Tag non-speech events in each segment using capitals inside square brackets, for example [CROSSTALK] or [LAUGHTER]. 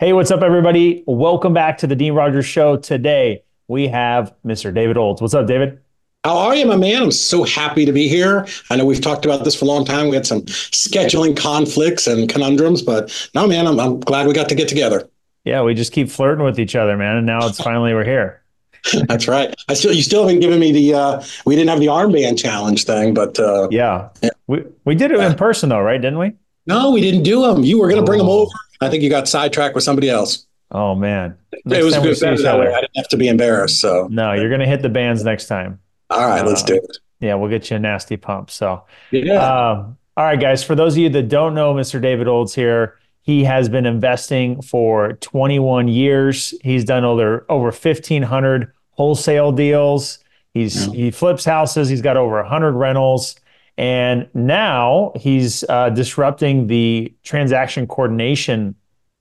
Hey, what's up, everybody? Welcome back to the Dean Rogers Show. Today we have Mr. David Olds. What's up, David? How are you, my man? I'm so happy to be here. I know we've talked about this for a long time. We had some scheduling conflicts and conundrums, but no, man, I'm, I'm glad we got to get together. Yeah, we just keep flirting with each other, man, and now it's finally we're here. [LAUGHS] That's right. I still, you still haven't given me the. Uh, we didn't have the armband challenge thing, but uh, yeah. yeah, we we did it in person though, right? Didn't we? No, we didn't do them. You were going to bring them oh. over. I think you got sidetracked with somebody else. Oh man, next it was good better that way. I didn't have to be embarrassed. So no, you're going to hit the bands next time. All right, uh, let's do it. Yeah, we'll get you a nasty pump. So yeah. Um, all right, guys. For those of you that don't know, Mr. David Olds here. He has been investing for 21 years. He's done over over 1,500 wholesale deals. He's yeah. he flips houses. He's got over 100 rentals. And now he's uh, disrupting the transaction coordination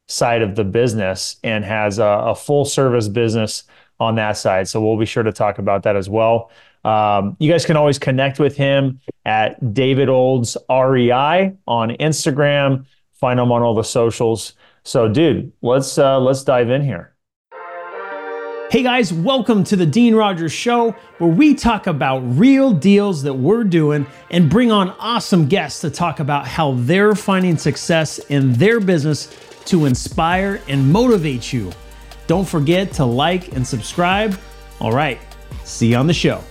side of the business and has a, a, full service business on that side. So we'll be sure to talk about that as well. Um, you guys can always connect with him at David Olds REI on Instagram. Find him on all the socials. So, dude, let's uh, let's dive in here. Hey guys, welcome to the Dean Rogers Show, where we talk about real deals that we're doing and bring on awesome guests to talk about how they're finding success in their business to inspire and motivate you. Don't forget to like and subscribe. All right, see you on the show.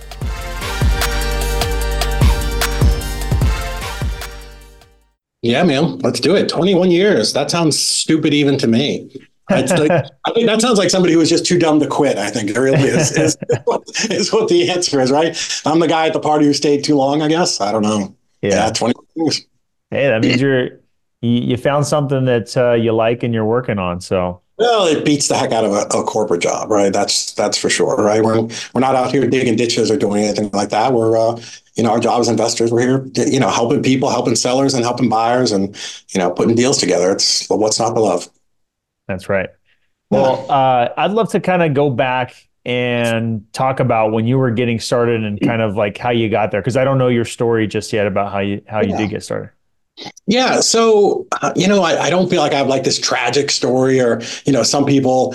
Yeah, man, let's do it. 21 years. That sounds stupid even to me. Like, I think that sounds like somebody who was just too dumb to quit. I think it really is, is, [LAUGHS] [LAUGHS] is, what the answer is, right? I'm the guy at the party who stayed too long, I guess. I don't know. Yeah. yeah 20 years. Hey, that means you're, you, you found something that uh, you like and you're working on. So, well, it beats the heck out of a, a, corporate job, right? That's that's for sure, right? We're we're not out here digging ditches or doing anything like that. We're uh, you know our job as investors. We're here, you know, helping people, helping sellers, and helping buyers, and you know, putting deals together. It's what's not to love. That's right. Well, uh, I'd love to kind of go back and talk about when you were getting started and kind of like how you got there because I don't know your story just yet about how you how you yeah. did get started. Yeah, so uh, you know, I, I, don't feel like I have like this tragic story, or you know, some people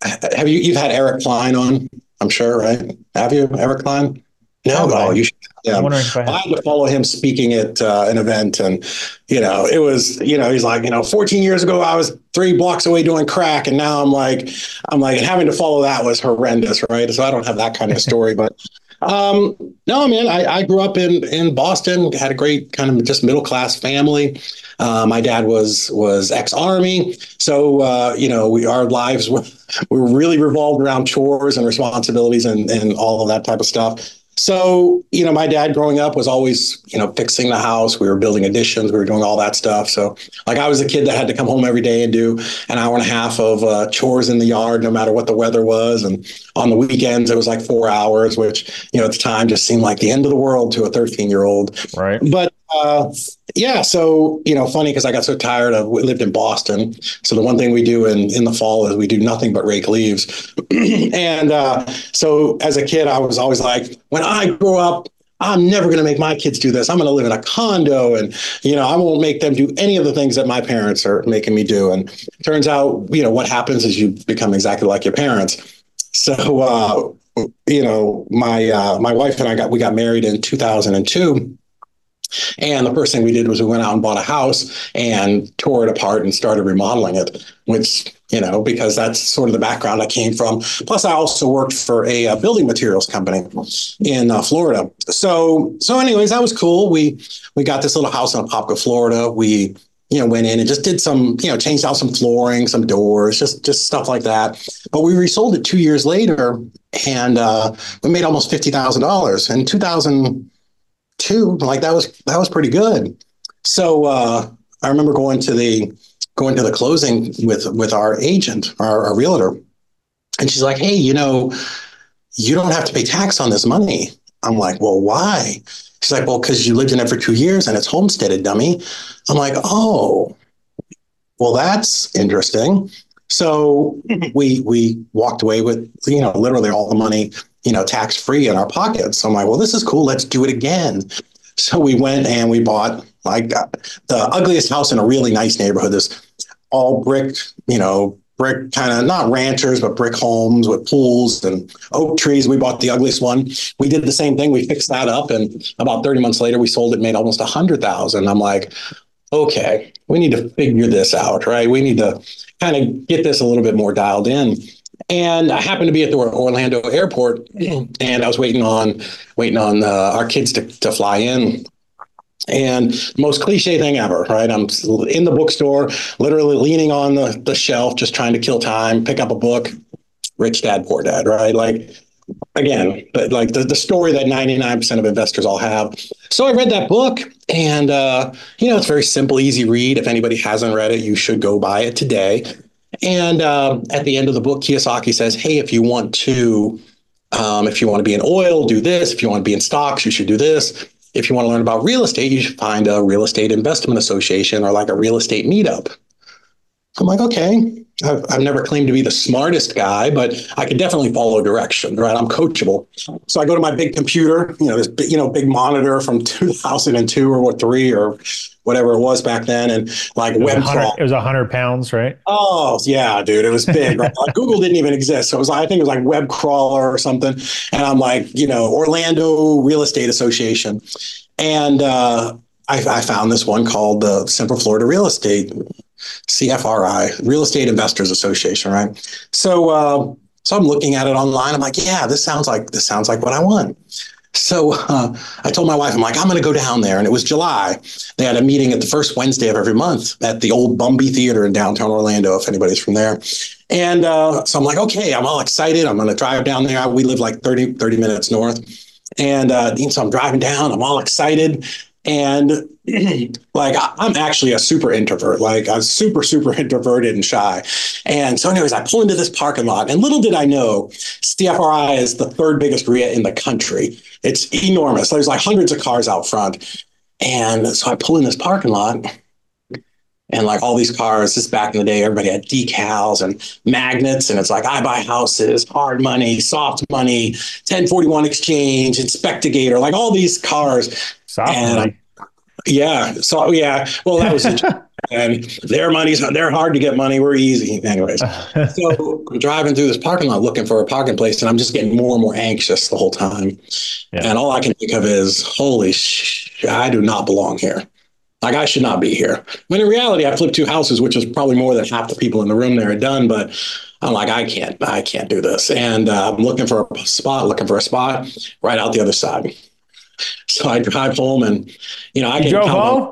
have you you've had Eric Klein on, I'm sure, right? Have you Eric Klein? No, oh, you should. Yeah, I, I, had to follow him speaking at uh, an event, and you know, it was you know, he's like, you know, 14 years ago, I was three blocks away doing crack, and now I'm like, I'm like, having to follow that was horrendous, right? So I don't have that kind of story, but um, no, man, I, I, grew up in in Boston. Had a great kind of just middle class family. Uh, my dad was was ex army, so uh, you know we our lives were [LAUGHS] were really revolved around chores and responsibilities and and all of that type of stuff. So, you know, my dad growing up was always, you know, fixing the house. We were building additions. We were doing all that stuff. So, like, I was a kid that had to come home every day and do an hour and a half of uh, chores in the yard, no matter what the weather was. And on the weekends, it was like four hours, which, you know, at the time just seemed like the end of the world to a 13 year old. Right. But uh, yeah, so you know, funny because I got so tired of. We lived in Boston, so the one thing we do in in the fall is we do nothing but rake leaves. [CLEARS THROAT] and uh, so as a kid, I was always like, when I grow up, I'm never going to make my kids do this. I'm going to live in a condo, and you know, I won't make them do any of the things that my parents are making me do. And turns out, you know, what happens is you become exactly like your parents. So, uh, you know, my uh, my wife and I got we got married in 2002 and the first thing we did was we went out and bought a house and tore it apart and started remodeling it, which, you know, because that's sort of the background I came from. Plus, I also worked for a, a uh, building materials company in uh, Florida. So, so anyways, that was cool. We we got this little house in Apopka, Florida. We you know went in and just did some you know changed out some flooring, some doors, just just stuff like that. But we resold it two years later, and uh, we made almost fifty thousand dollars in two thousand two. Like that was that was pretty good. So uh, I remember going to the going to the closing with with our agent, our, our realtor, and she's like, "Hey, you know, you don't have to pay tax on this money." I'm like, "Well, why?" She's like, "Well, because you lived in it for two years and it's homesteaded, dummy." I'm like, "Oh, well, that's interesting." So [LAUGHS] we we walked away with you know literally all the money you know, tax free in our pockets. So I'm like, well, this is cool. Let's do it again. So we went and we bought like uh, the ugliest house in a really nice neighborhood. This all brick, you know, brick kind of not ranchers, but brick homes with pools and oak trees. We bought the ugliest one. We did the same thing. We fixed that up, and about 30 months later, we sold it, made almost a hundred thousand. I'm like, okay, we need to figure this out, right? We need to kind of get this a little bit more dialed in. And I happened to be at the Orlando airport, and I was waiting on waiting on uh, our kids to, to fly in. And most cliche thing ever, right? I'm in the bookstore, literally leaning on the, the shelf, just trying to kill time, pick up a book. Rich dad, poor dad, right? Like again, but like the, the story that 99% of investors all have. So I read that book and, uh, you know, it's very simple, easy read. If anybody hasn't read it, you should go buy it today. And uh, at the end of the book, Kiyosaki says, hey, if you want to, um, if you want to be in oil, do this. If you want to be in stocks, you should do this. If you want to learn about real estate, you should find a real estate investment association or like a real estate meetup. I'm like, okay, I've, I've never claimed to be the smartest guy, but I can definitely follow direction, right? I'm coachable. So I go to my big computer, you know, this big, you know, big monitor from [LAUGHS] 2002 or what, three or whatever it was back then. And like it web crawl. It was a 100 pounds, right? Oh, yeah, dude. It was big. Right? [LAUGHS] like Google didn't even exist. So it was, I think it was like web crawler or something. And I'm like, you know, Orlando Real Estate Association. And, uh, I, I, found this one called the Central Florida Real Estate CFRI, Real Estate Investors Association, right? So, uh, so I'm looking at it online. I'm like, yeah, this sounds like this sounds like what I want. So uh, I told my wife, I'm like, I'm going to go down there. And it was July. They had a meeting at the first Wednesday of every month at the old Bumby Theater in downtown Orlando, if anybody's from there. And uh, so I'm like, okay, I'm all excited. I'm going to drive down there. We live like 30, 30 minutes north. And uh, so I'm driving down. I'm all excited. And [CLEARS THROAT] like I'm actually a super introvert, like I'm super, super [LAUGHS] introverted and shy. And so, anyways, I pull into this parking lot, and little did I know, CFRI is the third biggest REIA in the country. It's enormous. There's like hundreds of cars out front. And so I pull in this parking lot, and like all these cars, just back in the day, everybody had decals and magnets, and it's like I buy houses, hard money, soft money, 1041 exchange, inspectigator, like all these cars. Soft and money. Yeah. So yeah. Well, that was [LAUGHS] and their money's they're hard to get money. We're easy, anyways. [LAUGHS] so I'm driving through this parking lot looking for a parking place, and I'm just getting more and more anxious the whole time. Yeah. And all I can think of is, holy sh! I do not belong here. Like I should not be here. When in reality, I flipped two houses, which is probably more than half the people in the room there had done. But I'm like, I can't, I can't do this. And uh, I'm looking for a spot, looking for a spot right out the other side. So I drive home and, you know, I you drove home?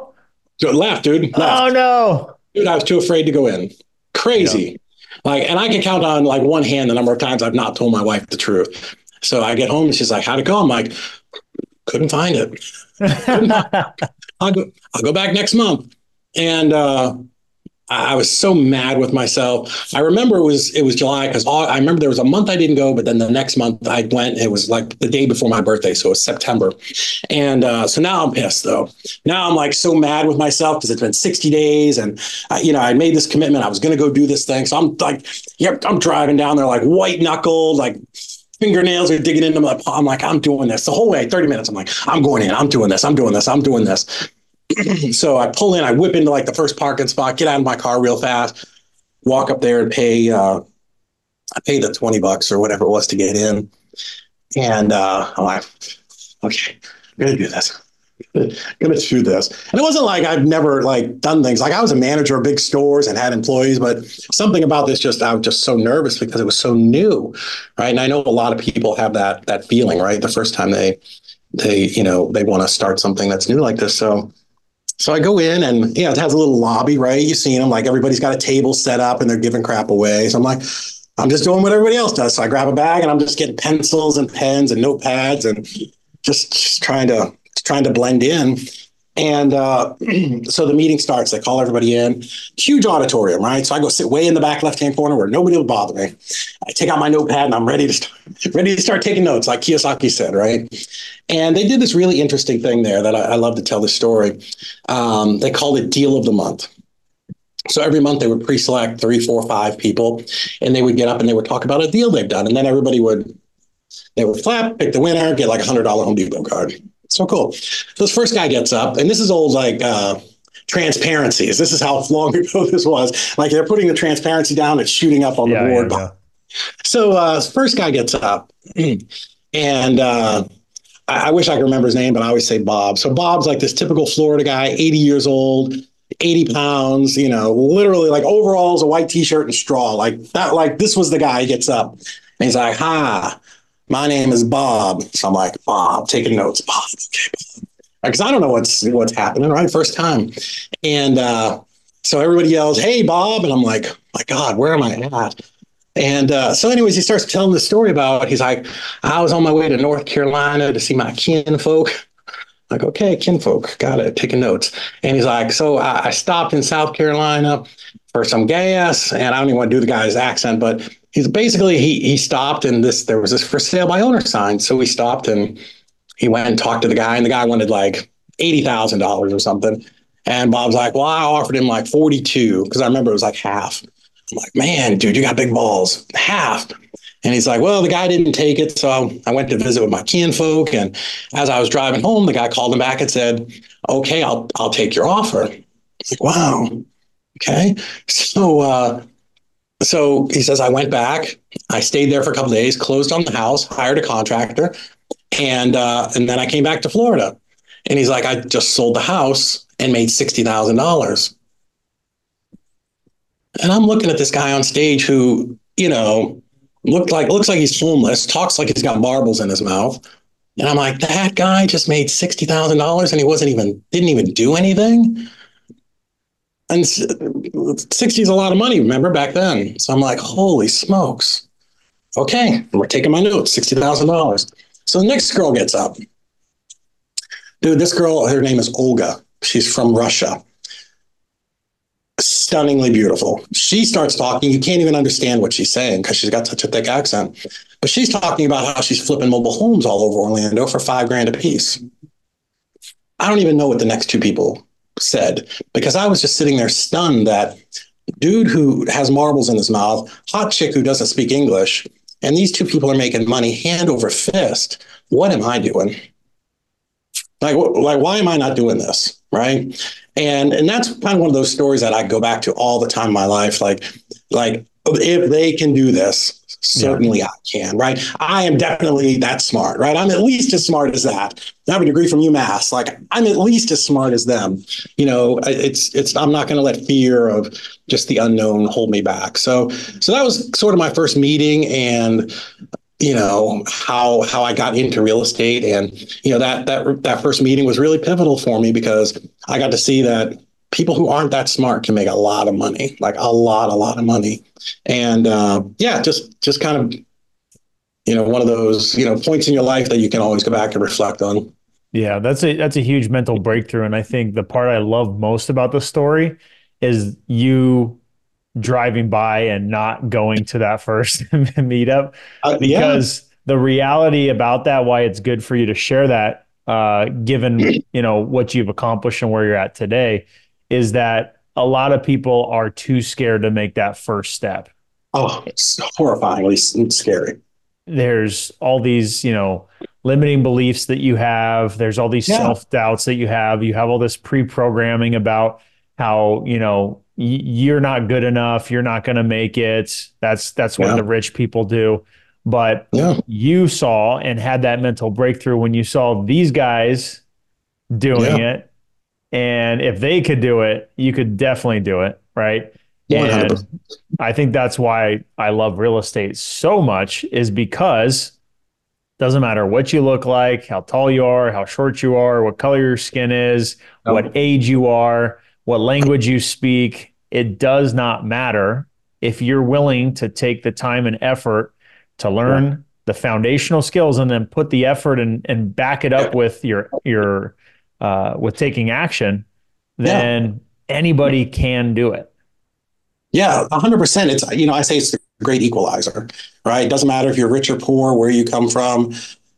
On, left, dude. Left. Oh, no. Dude, I was too afraid to go in. Crazy. Yeah. Like, and I can count on like one hand the number of times I've not told my wife the truth. So I get home and she's like, how'd it go? I'm like, couldn't find it. [LAUGHS] I'll go, I'll go back next month. And, uh, I was so mad with myself. I remember it was it was July because I remember there was a month I didn't go, but then the next month I went. It was like the day before my birthday, so it was September. And uh, so now I'm pissed though. Now I'm like so mad with myself because it's been 60 days, and I, you know I made this commitment. I was going to go do this thing, so I'm like, yep, I'm driving down there like white knuckled, like fingernails are digging into my palm. I'm like, I'm doing this the whole way, 30 minutes. I'm like, I'm going in, I'm doing this, I'm doing this, I'm doing this. [CLEARS THROAT] so I pull in, I whip into like the first parking spot, get out of my car real fast, walk up there and pay. Uh, I paid the twenty bucks or whatever it was to get in, and uh, I'm like, okay, I'm gonna do this. I'm [LAUGHS] gonna do this. And it wasn't like I've never like done things. Like I was a manager of big stores and had employees, but something about this just I was just so nervous because it was so new, right? And I know a lot of people have that that feeling, right? The first time they they you know they want to start something that's new like this. So so I go in and yeah, it has a little lobby, right? You've seen them, like everybody's got a table set up and they're giving crap away. So I'm like, I'm just doing what everybody else does. So I grab a bag and I'm just getting pencils and pens and notepads and just, just trying to trying to blend in. And uh, [CLEARS THROAT] so the meeting starts. They call everybody in. Huge auditorium, right? So I go sit way in the back left hand corner where nobody will bother me. I take out my notepad and I'm ready to start, [LAUGHS] ready to start taking notes, like Kiyosaki said, right? And they did this really interesting thing there that I, I love to tell the story. Um, they called it Deal of the Month. So every month they would pre-select three, four, five people, and they would get up and they would talk about a deal they've done, and then everybody would they would flap, pick the winner, get like a hundred dollar Home Depot card. So cool. So this first guy gets up, and this is old like uh, transparencies. This is how [LAUGHS] long ago this was. Like they're putting the transparency down, it's shooting up on yeah, the board. Yeah, yeah. So uh, first guy gets up, [CLEARS THROAT] and uh, I, I, wish I could remember his name, but I always say Bob. So Bob's like this typical Florida guy, 80 years old, 80 pounds, you know, literally like overalls, a white t-shirt, and straw. Like that, like this was the guy he gets up. And he's like, hi, my name is Bob. So I'm like, Bob, taking notes, Bob. Okay, Bob. Because I don't know what's what's happening, right? First time. And uh, so everybody yells, Hey, Bob. And I'm like, my God, where am I at? And uh, so, anyways, he starts telling the story about. He's like, I was on my way to North Carolina to see my kinfolk. Like, okay, kinfolk, got it, taking notes. And he's like, so I, I stopped in South Carolina for some gas, and I don't even want to do the guy's accent, but he's basically he he stopped and this there was this for sale by owner sign. So he stopped and he went and talked to the guy, and the guy wanted like eighty thousand dollars or something. And Bob's like, well, I offered him like forty two because I remember it was like half. I'm like, man, dude, you got big balls, half. And he's like, well, the guy didn't take it. So I went to visit with my kinfolk. And as I was driving home, the guy called him back and said, okay, I'll, I'll take your offer. like, wow. Okay. So, uh, so he says, I went back, I stayed there for a couple days, closed on the house, hired a contractor. And, uh, and then I came back to Florida and he's like, I just sold the house and made $60,000. And I'm looking at this guy on stage who, you know, looked like looks like he's homeless, talks like he's got marbles in his mouth. And I'm like, that guy just made sixty thousand dollars and he wasn't even didn't even do anything. And sixty is a lot of money, remember back then. So I'm like, holy smokes. Okay, we're taking my notes, sixty thousand dollars. So the next girl gets up. Dude, this girl, her name is Olga. She's from Russia stunningly beautiful. She starts talking. You can't even understand what she's saying because she's got such a thick accent. But she's talking about how she's flipping mobile homes all over Orlando for five grand a piece. I don't even know what the next two people said because I was just sitting there stunned that dude who has marbles in his mouth, hot chick who doesn't speak English, and these two people are making money hand over fist. What am I doing? Like, like, why am I not doing this? Right. And and that's kind of one of those stories that I go back to all the time in my life. Like, like if they can do this, certainly yeah. I can, right? I am definitely that smart, right? I'm at least as smart as that. I have a degree from UMass. Like I'm at least as smart as them. You know, it's it's I'm not going to let fear of just the unknown hold me back. So so that was sort of my first meeting and you know how how I got into real estate and you know that that that first meeting was really pivotal for me because I got to see that people who aren't that smart can make a lot of money like a lot a lot of money. And uh, yeah just just kind of you know one of those you know points in your life that you can always go back and reflect on. Yeah that's a that's a huge mental breakthrough. And I think the part I love most about the story is you driving by and not going to that first [LAUGHS] meetup uh, because yeah. the reality about that why it's good for you to share that uh, given you know what you've accomplished and where you're at today is that a lot of people are too scared to make that first step. Oh it's horrifyingly scary. There's all these you know limiting beliefs that you have. There's all these yeah. self-doubts that you have. You have all this pre-programming about how you know you're not good enough. You're not going to make it. That's that's what yeah. the rich people do. But yeah. you saw and had that mental breakthrough when you saw these guys doing it and if they could do it you could definitely do it right 100%. and i think that's why i love real estate so much is because doesn't matter what you look like how tall you are how short you are what color your skin is what age you are what language you speak, it does not matter if you're willing to take the time and effort to learn yeah. the foundational skills and then put the effort and, and back it up yeah. with your your uh, with taking action, then yeah. anybody can do it. Yeah, hundred percent. It's you know I say it's the great equalizer, right? It doesn't matter if you're rich or poor, where you come from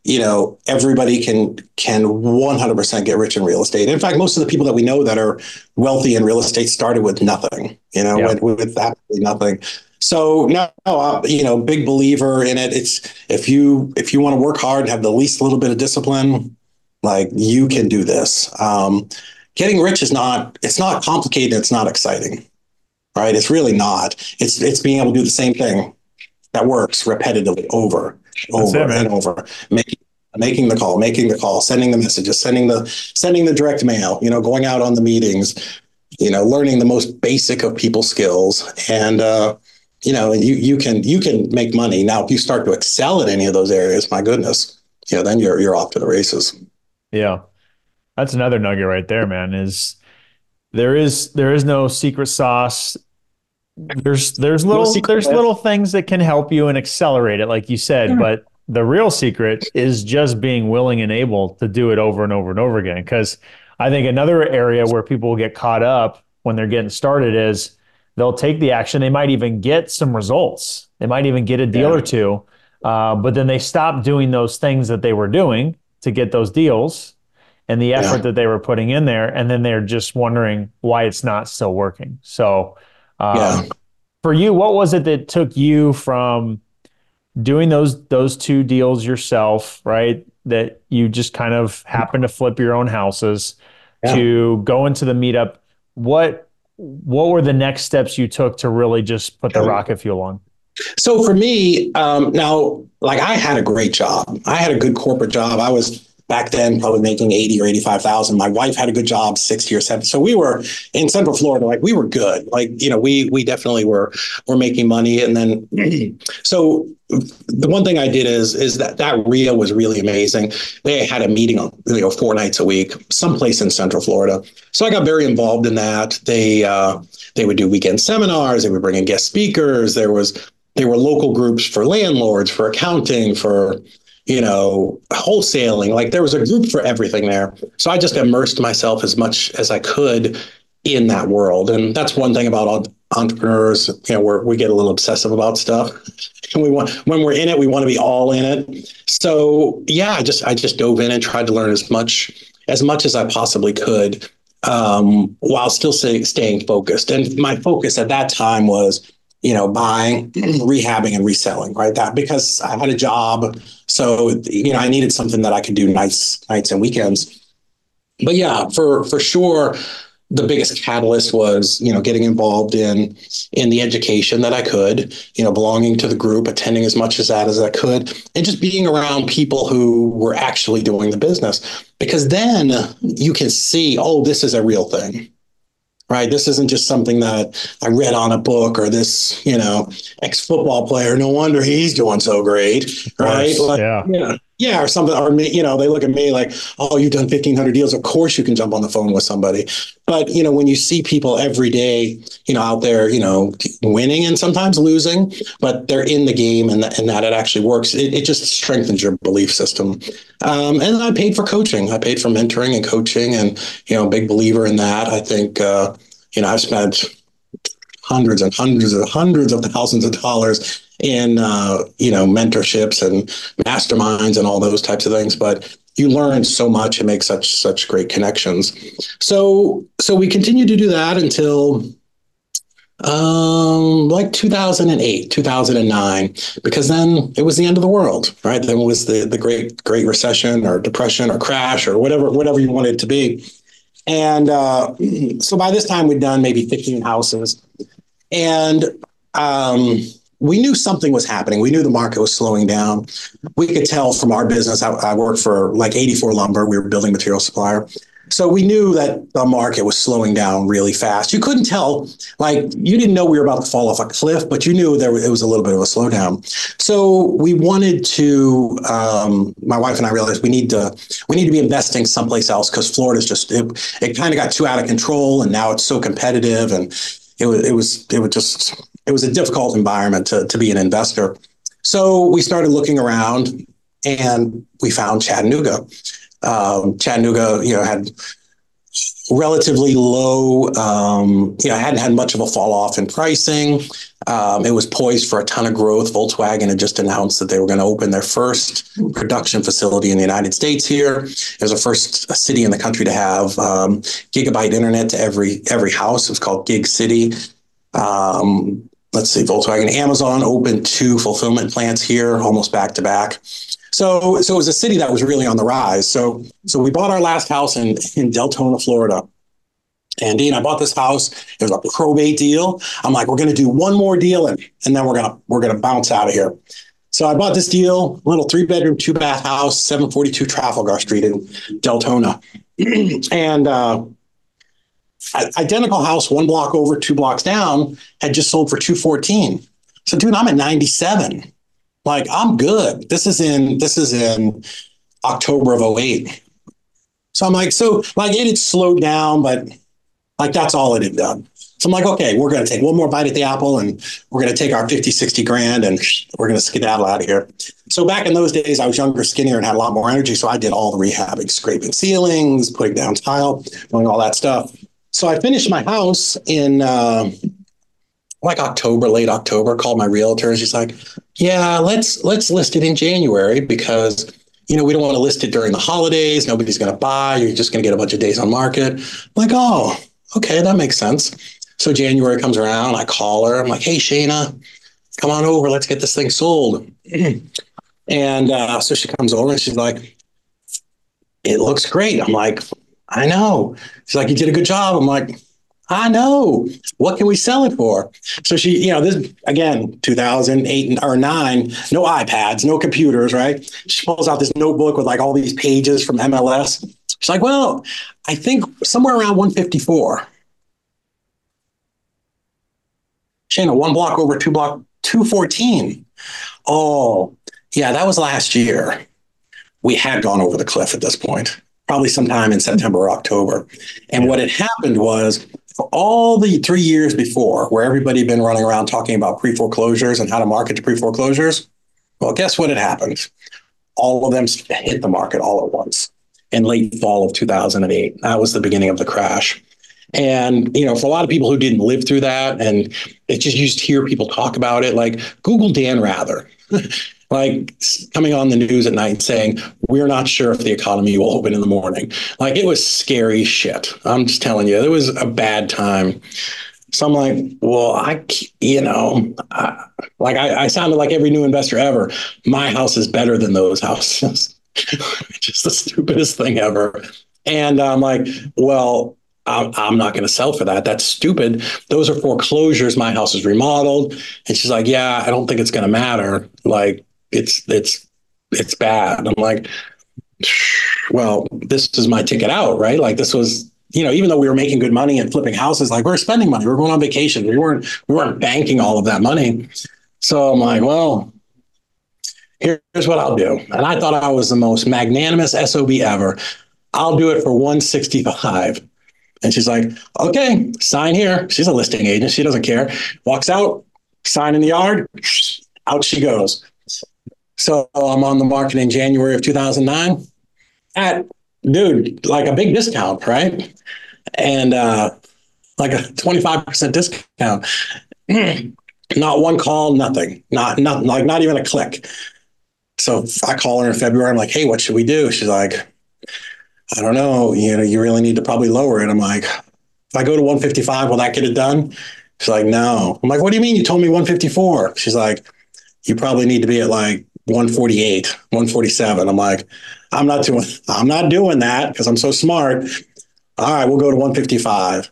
you know everybody can can 100% get rich in real estate in fact most of the people that we know that are wealthy in real estate started with nothing you know yeah. with, with absolutely nothing so no uh, you know big believer in it it's if you if you want to work hard and have the least little bit of discipline like you can do this. Um, getting rich is not it's not complicated it's not exciting right? It's really not. It's it's being able to do the same thing that works repetitively over over it, and over. Making making the call making the call sending the messages sending the sending the direct mail you know going out on the meetings you know learning the most basic of people skills. And uh you know and you you can you can make money. Now if you start to excel in any of those areas my goodness you know then you're you're off to the races yeah that's another nugget right there, man. Is there is there is no secret sauce. There's there's little no there's little things that can help you and accelerate it, like you said, yeah. but the real secret is just being willing and able to do it over and over and over again. Because I think another area where people get caught up when they're getting started is they'll take the action. They might even get some results. They might even get a deal yeah. or two, uh, but then they stop doing those things that they were doing to get those deals and the effort yeah. that they were putting in there, and then they're just wondering why it's not still working. So, um, yeah. for you, what was it that took you from doing those those two deals yourself, right? That you just kind of happened to flip your own houses yeah. to go into the meetup. What what were the next steps you took to really just put the rocket fuel on? So for me, um, now, like I had a great job. I had a good corporate job. I was back then probably making 80 or 85,000. My wife had a good job, 60 or 70. So we were in Central Florida, like we were good. Like, you know, we we definitely were were making money. And then [CLEARS THROAT] so the one thing I did is is that that RIA was really amazing. They had a meeting, you know, four nights a week, someplace in Central Florida. So I got very involved in that. They uh, they would do weekend seminars. They would bring in guest speakers. There was there were local groups for landlords, for accounting, for you know, wholesaling. Like there was a group for everything there. So I just immersed myself as much as I could in that world. And that's one thing about entrepreneurs, you know, where we get a little obsessive about stuff. And [LAUGHS] we want when we're in it, we want to be all in it. So yeah, I just I just dove in and tried to learn as much as much as I possibly could um, while still stay, staying focused. And my focus at that time was you know, buying, [CLEARS THROAT] rehabbing, and reselling, right? That because I had a job, so you know, I needed something that I could do nights, nights and weekends. But yeah, for for sure, the biggest catalyst was you know getting involved in in the education that I could, you know, belonging to the group, attending as much as that as I could, and just being around people who were actually doing the business. Because then you can see, oh, this is a real thing right? This isn't just something that I read on a book or this, you know, ex football player. No wonder he's doing so great, right? Like, yeah. yeah. Yeah, or something, or me, you know, they look at me like, oh, you've done 1,500 deals. Of course you can jump on the phone with somebody. But, you know, when you see people every day, you know, out there, you know, winning and sometimes losing, but they're in the game and, and that it actually works, it, it just strengthens your belief system. Um, and I paid for coaching. I paid for mentoring and coaching and, you know, big believer in that. I think, uh, you know, I've spent hundreds and hundreds and hundreds of thousands of dollars in uh, you know mentorships and masterminds and all those types of things but you learn so much and make such such great connections. So so we continued to do that until um like 2008 2009 because then it was the end of the world right? Then it was the the great great recession or depression or crash or whatever whatever you wanted it to be. And uh, so by this time we'd done maybe 15 houses. And um, we knew something was happening. We knew the market was slowing down. We could tell from our business. I, I worked for like 84 Lumber. We were building material supplier. So we knew that the market was slowing down really fast. You couldn't tell, like you didn't know we were about to fall off a cliff, but you knew there it was a little bit of a slowdown. So we wanted to. Um, my wife and I realized we need to we need to be investing someplace else because Florida's just it, it kind of got too out of control, and now it's so competitive, and it was it was it was just it was a difficult environment to, to be an investor. So we started looking around and we found Chattanooga. Um, Chattanooga, you know, had relatively low, um, you know, hadn't had much of a fall off in pricing. Um, it was poised for a ton of growth. Volkswagen had just announced that they were going to open their first production facility in the United States here. It was the first city in the country to have um, gigabyte internet to every every house. It was called Gig City. Um, let's see, Volkswagen, Amazon opened two fulfillment plants here, almost back to back. So, so it was a city that was really on the rise. So, so we bought our last house in in Deltona, Florida, And Dean, I bought this house. It was a probate deal. I'm like, we're going to do one more deal and, and then we're to, we're to bounce out of here. So I bought this deal, little three bedroom, two bath house, 742 Trafalgar Street in Deltona. [CLEARS THROAT] and, uh, identical house, one block over, two blocks down, had just sold for 214. So dude, I'm at 97. Like I'm good. This is in, this is in October of 08. So I'm like, so like it had slowed down, but like that's all it had done. So I'm like, okay, we're going to take one more bite at the apple and we're going to take our 50, 60 grand and we're going to skedaddle out of here. So back in those days, I was younger, skinnier, and had a lot more energy. So I did all the rehabbing, scraping ceilings, putting down tile, doing all that stuff. So I finished my house in uh, like October, late October, called my realtor and she's like, yeah, let's, let's list it in January because you know, we don't want to list it during the holidays. Nobody's going to buy. You're just going to get a bunch of days on market. I'm like, oh, okay, that makes sense. So January comes around. I call her. I'm like, hey, Shana, come on over. Let's get this thing sold. [CLEARS THROAT] And uh, so she comes over and she's like, it looks great. I'm like, I know. She's like, you did a good job. I'm like, I know. What can we sell it for? So she, you know, this again, 2008 or nine, no iPads, no computers, right? She pulls out this notebook with like all these pages from MLS. She's like, well, I think somewhere around 154. Shana, one block over two block, 214. Oh, yeah, that was last year. We had gone over the cliff at this point, probably sometime in September or October. And what had happened was for all the three years before, where everybody had been running around talking about pre foreclosures and how to market to pre foreclosures, well, guess what had happened? All of them hit the market all at once in late fall of 2008. That was the beginning of the crash. And, you know, for a lot of people who didn't live through that and it just used to hear people talk about it, like Google Dan Rather. [LAUGHS] like coming on the news at night saying we're not sure if the economy will open in the morning like it was scary shit i'm just telling you it was a bad time so i'm like well i you know I, like I, I sounded like every new investor ever my house is better than those [LAUGHS] houses [LAUGHS] just the stupidest thing ever and i'm like well I'm not going to sell for that. That's stupid. Those are foreclosures. My house is remodeled. And she's like, Yeah, I don't think it's going to matter. Like, it's it's it's bad. I'm like, well, this is my ticket out, right? Like this was, you know, even though we were making good money and flipping houses, like we are spending money, we are going on vacation, we weren't we weren't banking all of that money. So I'm like, well, here's what I'll do. And I thought I was the most magnanimous SOB ever. I'll do it for 165. And she's like, okay, sign here. She's a listing agent. She doesn't care. Walks out, sign in the yard, out she goes. So I'm on the market in January of 2009 at, dude, like a big discount, right? And uh, like a 25% discount. [CLEARS THROAT] not one call, nothing, not, not like not even a click. So I call her in February. I'm like, hey, what should we do? She's like, I don't know. You know, you really need to probably lower it. I'm like, if I go to 155, will that get it done? She's like, no. I'm like, what do you mean? You told me 154. She's like, you probably need to be at like 148, 147. I'm like, I'm not doing, I'm not doing that because I'm so smart. All right, we'll go to 155.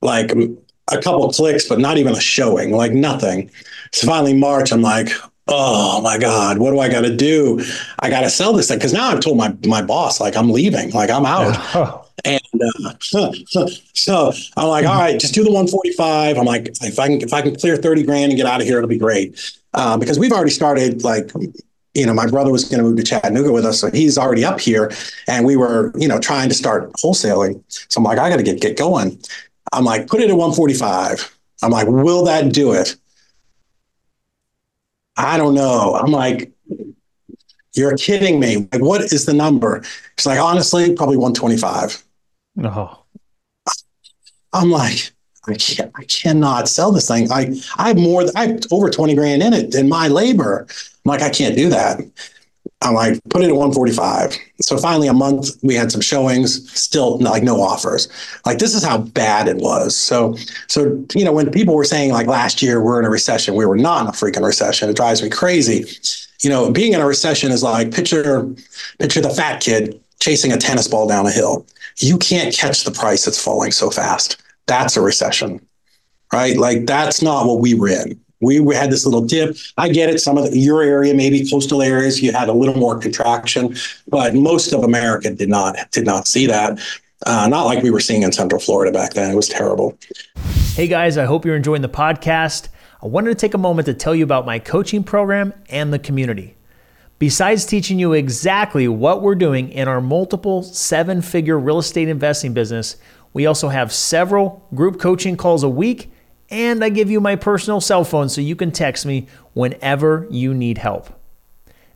Like a couple clicks, but not even a showing, like nothing. So finally, March, I'm like, oh my God, what do I got to do? I got to sell this thing. Cause now I've told my, my boss, like, I'm leaving, like, I'm out. Yeah. [LAUGHS] And uh, [LAUGHS] so I'm like, all right, just do the 145. I'm like, if I can, if I can clear 30 grand and get out of here, it'll be great uh, because we've already started like you know, my brother was going to move to Chattanooga with us, so he's already up here, and we were, you know, trying to start wholesaling. So I'm like, I got to get get going. I'm like, put it at 145. I'm like, will that do it? I don't know. I'm like, you're kidding me. Like, what is the number? It's like, honestly, probably 125. No. I'm like, I can't, I cannot sell this thing. I, I have more, I have over 20 grand in it in my labor. I'm like, I can't do that. I'm like, put it at 145. So finally, a month, we had some showings, still like no offers. Like, this is how bad it was. So, so, you know, when people were saying like last year we're in a recession, we were not in a freaking recession. It drives me crazy. You know, being in a recession is like picture, picture the fat kid chasing a tennis ball down a hill. you can't catch the price that's falling so fast. That's a recession, right? Like that's not what we were in. We, we had this little dip. I get it. Some of the, your area, maybe coastal areas, you had a little more contraction, but most of America did not did not see that. Uh, not like we were seeing in Central Florida back then. It was terrible. Hey guys, I hope you're enjoying the podcast. I wanted to take a moment to tell you about my coaching program and the community. Besides teaching you exactly what we're doing in our multiple seven figure real estate investing business, we also have several group coaching calls a week, and I give you my personal cell phone so you can text me whenever you need help.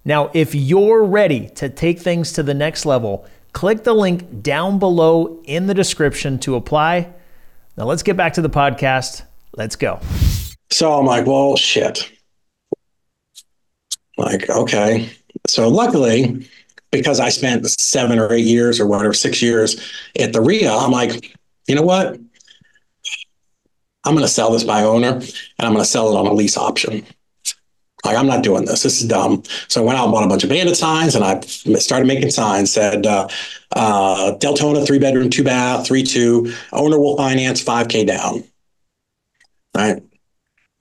Now, if you're ready to take things to the next level, click the link down below in the description to apply. Now, let's get back to the podcast. Let's go. So I'm like, well, shit. Like, okay. So luckily, because I spent seven or eight years or whatever, six years at the RIA, I'm like, you know what? I'm going to sell this by owner and I'm going to sell it on a lease option. Like, I'm not doing this. This is dumb. So I went out and bought a bunch of bandit signs and I started making signs said, uh, uh, Deltona, three bedroom, two bath, three, two, owner will finance 5K down. Right.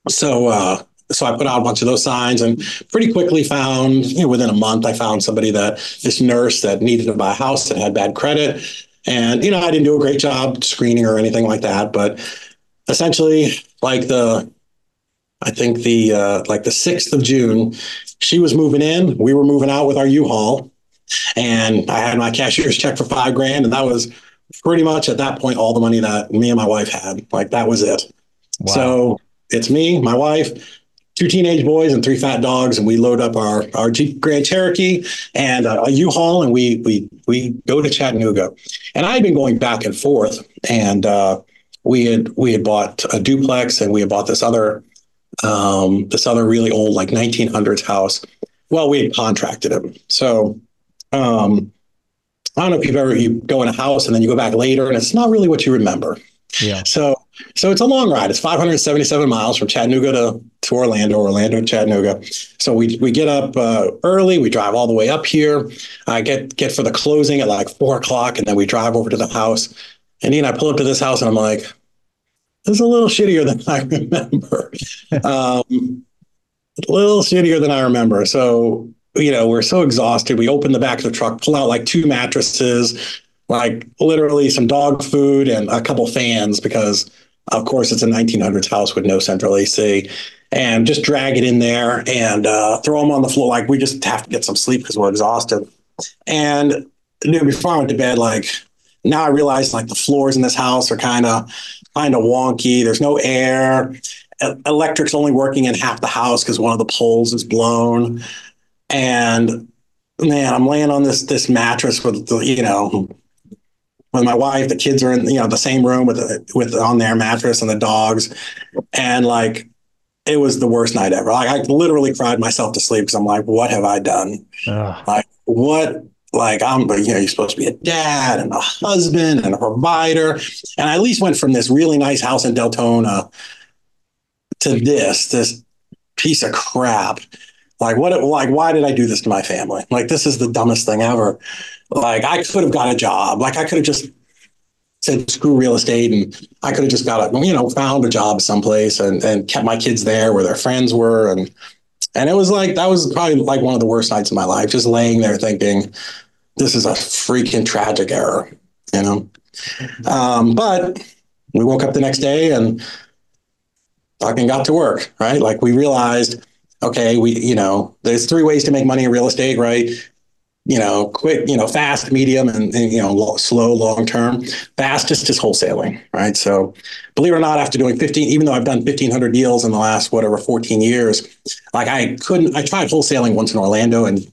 So, uh, so I put out a bunch of those signs and pretty quickly found, you know, within a month, I found somebody that this nurse that needed to buy a house that had bad credit. And, you know, I didn't do a great job screening or anything like that. But essentially, like the, I think the, uh, like the 6th of June, she was moving in. We were moving out with our U-Haul. And I had my cashier's check for five grand. And that was pretty much at that point all the money that me and my wife had. Like that was it. Wow. So it's me, my wife, two teenage boys and three fat dogs, and we load up our our Jeep Grand Cherokee and a U-Haul, and we we we go to Chattanooga. And I had been going back and forth, and uh, we had we had bought a duplex, and we had bought this other um, this other really old like 1900s house. Well, we had contracted it, so. Um, I don't know if you've ever you go in a house and then you go back later and it's not really what you remember. Yeah. So so it's a long ride. It's 577 miles from Chattanooga to, to Orlando, Orlando to Chattanooga. So we we get up uh, early. We drive all the way up here. I get get for the closing at like four o'clock, and then we drive over to the house. And he and I pull up to this house, and I'm like, "This is a little shittier than I [LAUGHS] remember. um, a little shittier than I remember." So you know, we're so exhausted. We open the back of the truck, pull out like two mattresses, like literally some dog food and a couple fans because of course it's a 1900s house with no central AC and just drag it in there and uh, throw them on the floor. Like we just have to get some sleep because we're exhausted. And you know, before I went to bed, like now I realize like the floors in this house are kind of kind of wonky. There's no air. Electric's only working in half the house because one of the poles is blown. And man, I'm laying on this this mattress with you know with my wife. The kids are in you know the same room with with on their mattress and the dogs, and like it was the worst night ever. Like I literally cried myself to sleep because I'm like, what have I done? Ugh. Like what? Like I'm, you know, you're supposed to be a dad and a husband and a provider, and I at least went from this really nice house in Deltona to this this piece of crap. Like what? Like why did I do this to my family? Like this is the dumbest thing ever. Like I could have got a job. Like I could have just said screw real estate and I could have just got a you know found a job someplace and and kept my kids there where their friends were. And and it was like that was probably like one of the worst nights of my life just laying there thinking this is a freaking tragic error you know? Um, but we woke up the next day and fucking got to work right? Like we realized okay we you know there's three ways to make money in real estate right you know, quick, you know, fast, medium, and, and you know, slow, long term. Fastest is wholesaling, right? So, believe it or not, after doing 15, even though I've done 1,500 deals in the last whatever 14 years, like I couldn't. I tried wholesaling once in Orlando and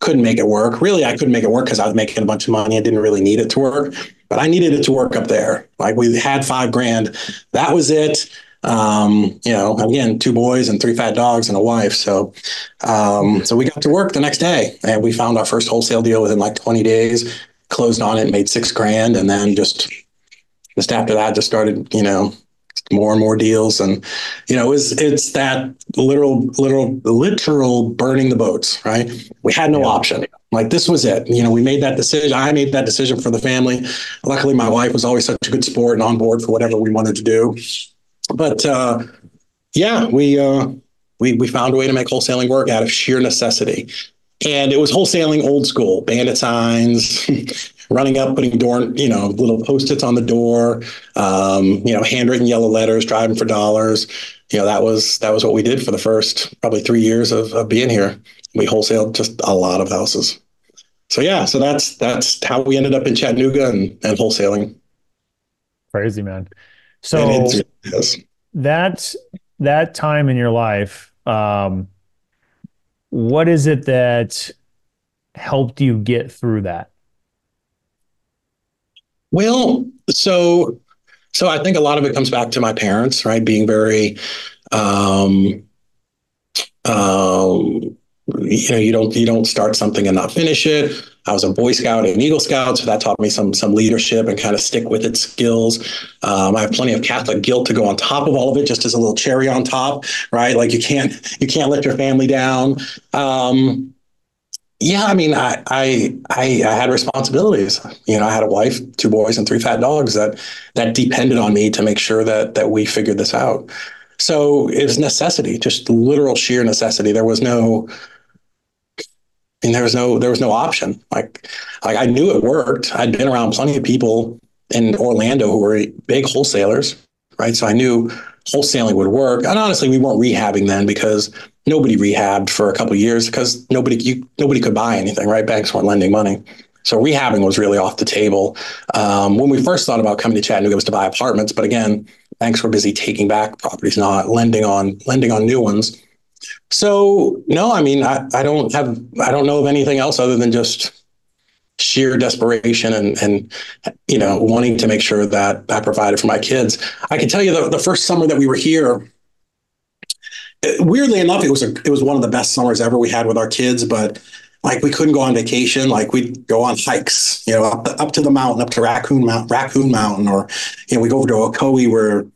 couldn't make it work. Really, I couldn't make it work because I was making a bunch of money. I didn't really need it to work, but I needed it to work up there. Like we had five grand, that was it. Um, you know, again, two boys and three fat dogs and a wife. So, um, so we got to work the next day and we found our first wholesale deal within like 20 days, closed on it, made six grand. And then just, just after that, just started, you know, more and more deals. And, you know, it was, it's that literal, literal, literal burning the boats, right? We had no yeah. option. Like this was it. You know, we made that decision. I made that decision for the family. Luckily, my wife was always such a good sport and on board for whatever we wanted to do. But uh, yeah, we uh, we we found a way to make wholesaling work out of sheer necessity. And it was wholesaling old school, bandit signs, [LAUGHS] running up, putting door, you know, little post-its on the door, um, you know, handwritten yellow letters, driving for dollars. You know, that was that was what we did for the first probably three years of, of being here. We wholesaled just a lot of houses. So yeah, so that's that's how we ended up in Chattanooga and, and wholesaling. Crazy man. So yes. that that time in your life, um, what is it that helped you get through that? Well, so so I think a lot of it comes back to my parents, right? Being very um um you know you don't you don't start something and not finish it i was a boy scout and eagle scout so that taught me some some leadership and kind of stick with it skills. Um, i have plenty of catholic guilt to go on top of all of it just as a little cherry on top right? Like you can't [LAUGHS] you can't let your family down. Um, yeah i mean I, I i i had responsibilities. You know i had a wife two boys and three fat dogs that that depended on me to make sure that that we figured this out. So it was necessity just literal sheer necessity. There was no there was no there was no option. Like like I knew it worked. I'd been around plenty of people in Orlando who were big wholesalers, right? So I knew wholesaling would work. And honestly, we weren't rehabbing then because nobody rehabbed for a couple years because nobody you, nobody could buy anything, right? Banks weren't lending money. So rehabbing was really off the table. Um, when we first thought about coming to Chattanooga, was to buy apartments, but again, banks were busy taking back properties, not lending on lending on new ones. So no, I mean, I, I don't have, I don't know of anything else other than just sheer desperation and, and, you know, wanting to make sure that I provided for my kids. I can tell you the, the first summer that we were here, weirdly enough, it was a, it was one of the best summers ever we had with our kids, but like we couldn't go on vacation. Like we'd go on hikes, you know, up, up to the mountain, up to Raccoon Mountain, Raccoon Mountain, or, you know, we go over to Ocoee where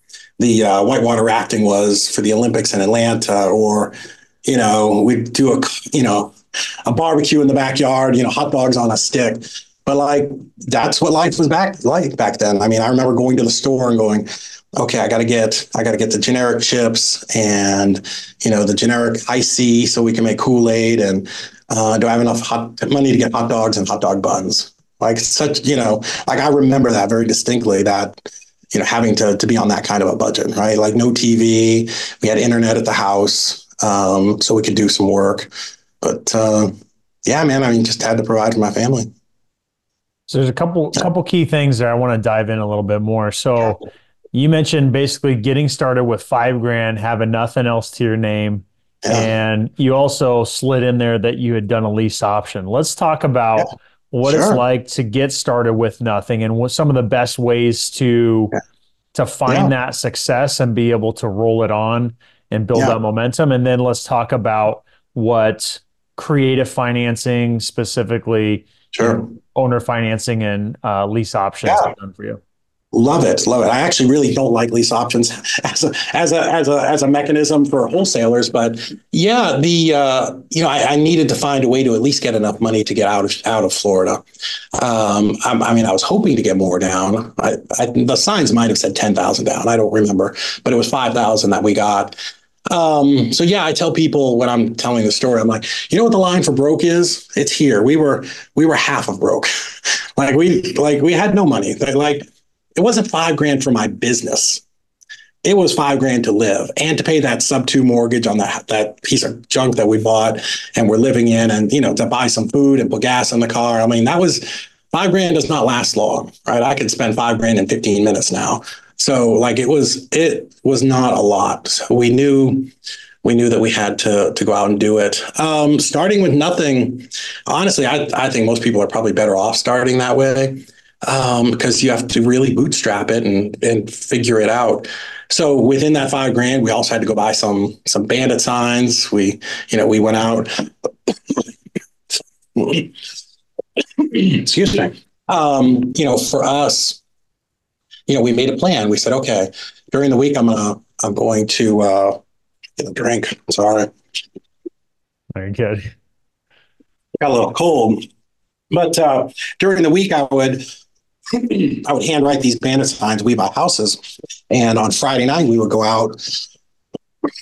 the uh, whitewater rafting was for the Olympics in Atlanta, or you know, we'd do a, you know, a barbecue in the backyard, you know, hot dogs on a stick. But like, that's what life was back like back then. I mean, I remember going to the store and going, okay, I got to get, I got to get the generic chips and, you know, the generic icy so we can make Kool-Aid. And uh, do I have enough hot money to get hot dogs and hot dog buns? Like such, you know, like I remember that very distinctly that, you know, having to, to be on that kind of a budget, right? Like no TV, we had internet at the house um, so we could do some work. But uh, yeah, man, I mean, just had to provide for my family. So there's a couple couple key things that I want to dive in a little bit more. So you mentioned basically getting started with five grand, having nothing else to your name. Yeah. And you also slid in there that you had done a lease option. Let's talk about yeah. What sure. it's like to get started with nothing and what some of the best ways to yeah. to find that success and be able to roll it on and build yeah. that momentum. And then let's talk about what creative financing, specifically sure. owner financing and uh, lease options yeah. have done for you. Love it, love it. I actually really don't like lease options [LAUGHS] as a as a as a as a mechanism for wholesalers, but yeah, the uh, you know I, I, needed to find a way to at least get enough money to get out of out of Florida. Um, I, I, mean, I was hoping to get more down. I, the signs might have said ten thousand down. I don't remember, but it was five thousand that we got. Um, so yeah, I tell people when I'm telling the story, I'm like, you know what the line for broke is? It's here. We were we were half of broke. [LAUGHS] like we like we had no money. Like it wasn't five grand for my business. It was five grand to live and to pay that sub two mortgage on that that piece of junk that we bought and we're living in, and you know to buy some food and put gas in the car. I mean that was five grand does not last long, right? I could spend five grand in 15 minutes now. So like it was it was not a lot. So we knew we knew that we had to to go out and do it. Um, starting with nothing, honestly, I, I think most people are probably better off starting that way because um, you have to really bootstrap it and and figure it out. So within that five grand, we also had to go buy some some bandit signs. We you know we went out. Excuse me. Um, you know, for us, you know, we made a plan. We said, okay, during the week, I'm gonna, I'm going to uh, get a drink. Sorry. Very good. got a little cold. But uh, during the week, I would [CLEARS THROAT] I would handwrite these bandit signs. We buy houses, and on Friday night we would go out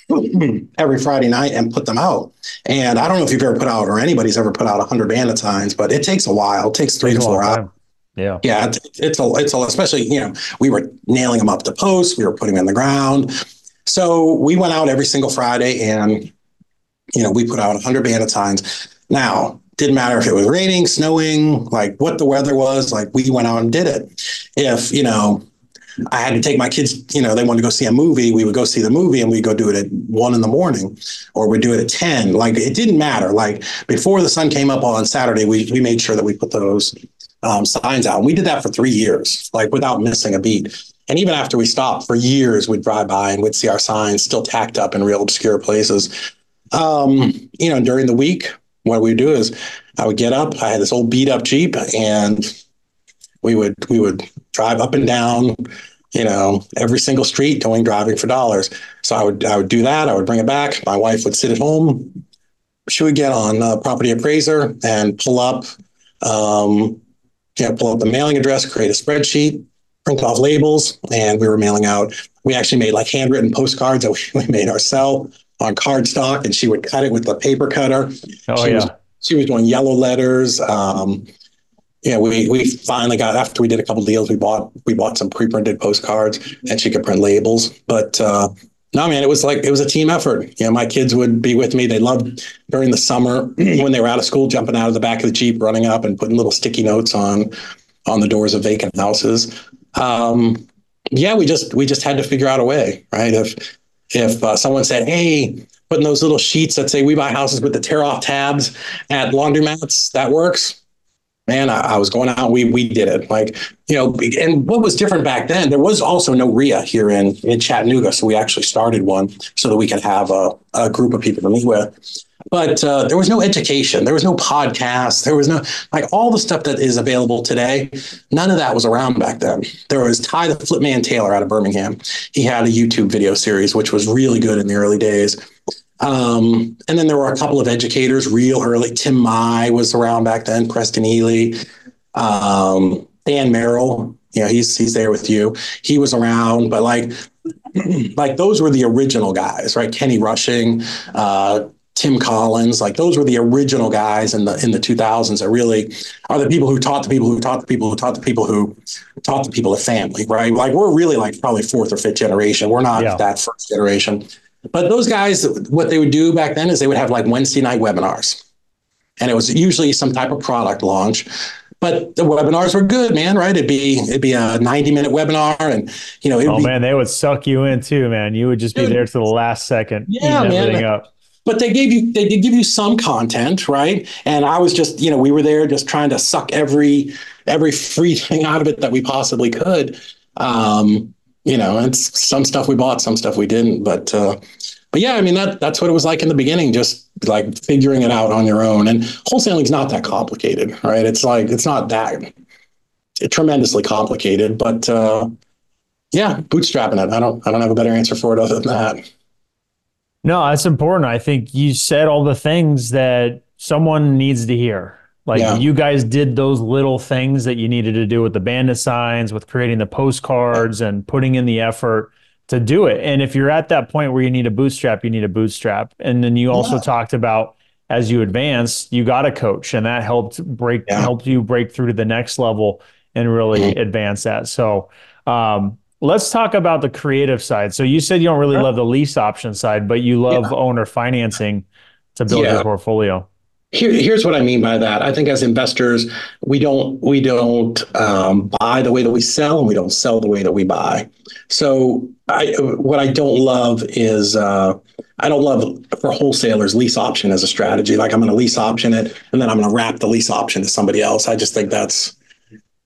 [CLEARS THROAT] every Friday night and put them out. And I don't know if you've ever put out or anybody's ever put out 100 bandit signs, but it takes a while. It takes three to four hours. Yeah. Yeah. It's, it's, a, it's a, especially, you know, we were nailing them up to posts, we were putting them in the ground. So we went out every single Friday and, you know, we put out 100 bandit signs. Now, didn't matter if it was raining, snowing, like what the weather was, like we went out and did it. If, you know, I had to take my kids, you know, they wanted to go see a movie. We would go see the movie and we'd go do it at one in the morning or we'd do it at 10. Like it didn't matter. Like before the sun came up on Saturday, we, we made sure that we put those um, signs out. And we did that for three years, like without missing a beat. And even after we stopped for years, we'd drive by and we'd see our signs still tacked up in real obscure places. Um, you know, during the week, what we would do is I would get up. I had this old beat up Jeep and we would we would drive up and down you know every single street going driving for dollars so i would i would do that i would bring it back my wife would sit at home she would get on uh, property appraiser and pull up um, you know, pull up the mailing address create a spreadsheet print off labels and we were mailing out we actually made like handwritten postcards that we [LAUGHS] made ourselves on cardstock and she would cut it with the paper cutter oh she yeah was, she was doing yellow letters um, yeah, we we finally got after we did a couple deals, we bought we bought some pre-printed postcards and she could print labels. But uh, no, man, it was like it was a team effort. You know, my kids would be with me. They loved during the summer [CLEARS THROAT] when they were out of school, jumping out of the back of the jeep, running up and putting little sticky notes on on the doors of vacant houses. Um, yeah, we just we just had to figure out a way, right? If if uh, someone said, "Hey," putting those little sheets that say "We buy houses with the tear off tabs" at laundromats, that works man, I, I, was going out. We we did it. Like you know, and what was different back then? There was also no REIA here in in Chattanooga, so we actually started one so that we could have a, a group of people to meet with. But uh, there was no education. There was no podcast. There was no like all the stuff that is available today. None of that was around back then. There was Ty the Flipman Taylor out of Birmingham. He had a YouTube video series which was really good in the early days. Um, and then there were a couple of educators real early. Tim Mai was around back then, Preston Ely, um, Than Merrill, you know, he's he's there with you. He was around, but like [CLEARS THROAT] like those were the original guys, right? Kenny Rushing, uh, Tim Collins, like those were the original guys in the in the 2000s that really are the people who taught the people who taught the people who taught the people who taught the people at family, right? Like we're really like probably fourth or fifth generation. We're not yeah. that first generation. But those guys, what they would do back then is they would have like Wednesday night webinars. And it was usually some type of product launch. But the webinars were good, man, right? It'd be it'd be a 90 minute webinar and you know, Oh be, man, they would suck you in too, man. You would just be there to the last second. Yeah, man. Up. But they gave you they did give you some content, right? And I was just, you know, we were there just trying to suck every every free thing out of it that we possibly could. Um, you know, it's some stuff we bought, some stuff we didn't. But uh, but yeah, I mean that that's what it was like in the beginning, just like figuring it out on your own. And wholesaling is not that complicated, right? It's like it's not that tremendously complicated, but uh, yeah, bootstrapping it. I don't I don't have a better answer for it other than that. No, that's important. I think you said all the things that someone needs to hear. Like yeah. you guys did those little things that you needed to do with the bandit signs, with creating the postcards and putting in the effort to do it. And if you're at that point where you need a bootstrap, you need a bootstrap. And then you also yeah. talked about as you advance, you got a coach and that helped break yeah. helped you break through to the next level and really mm-hmm. advance that. So um, let's talk about the creative side. So you said you don't really love the lease option side, but you love owner financing to build your portfolio. Here, here's what I mean by that. I think as investors, we don't we don't um, buy the way that we sell, and we don't sell the way that we buy. So, I, what I don't love is uh, I don't love for wholesalers lease option as a strategy. Like I'm going to lease option it, and then I'm going to wrap the lease option to somebody else. I just think that's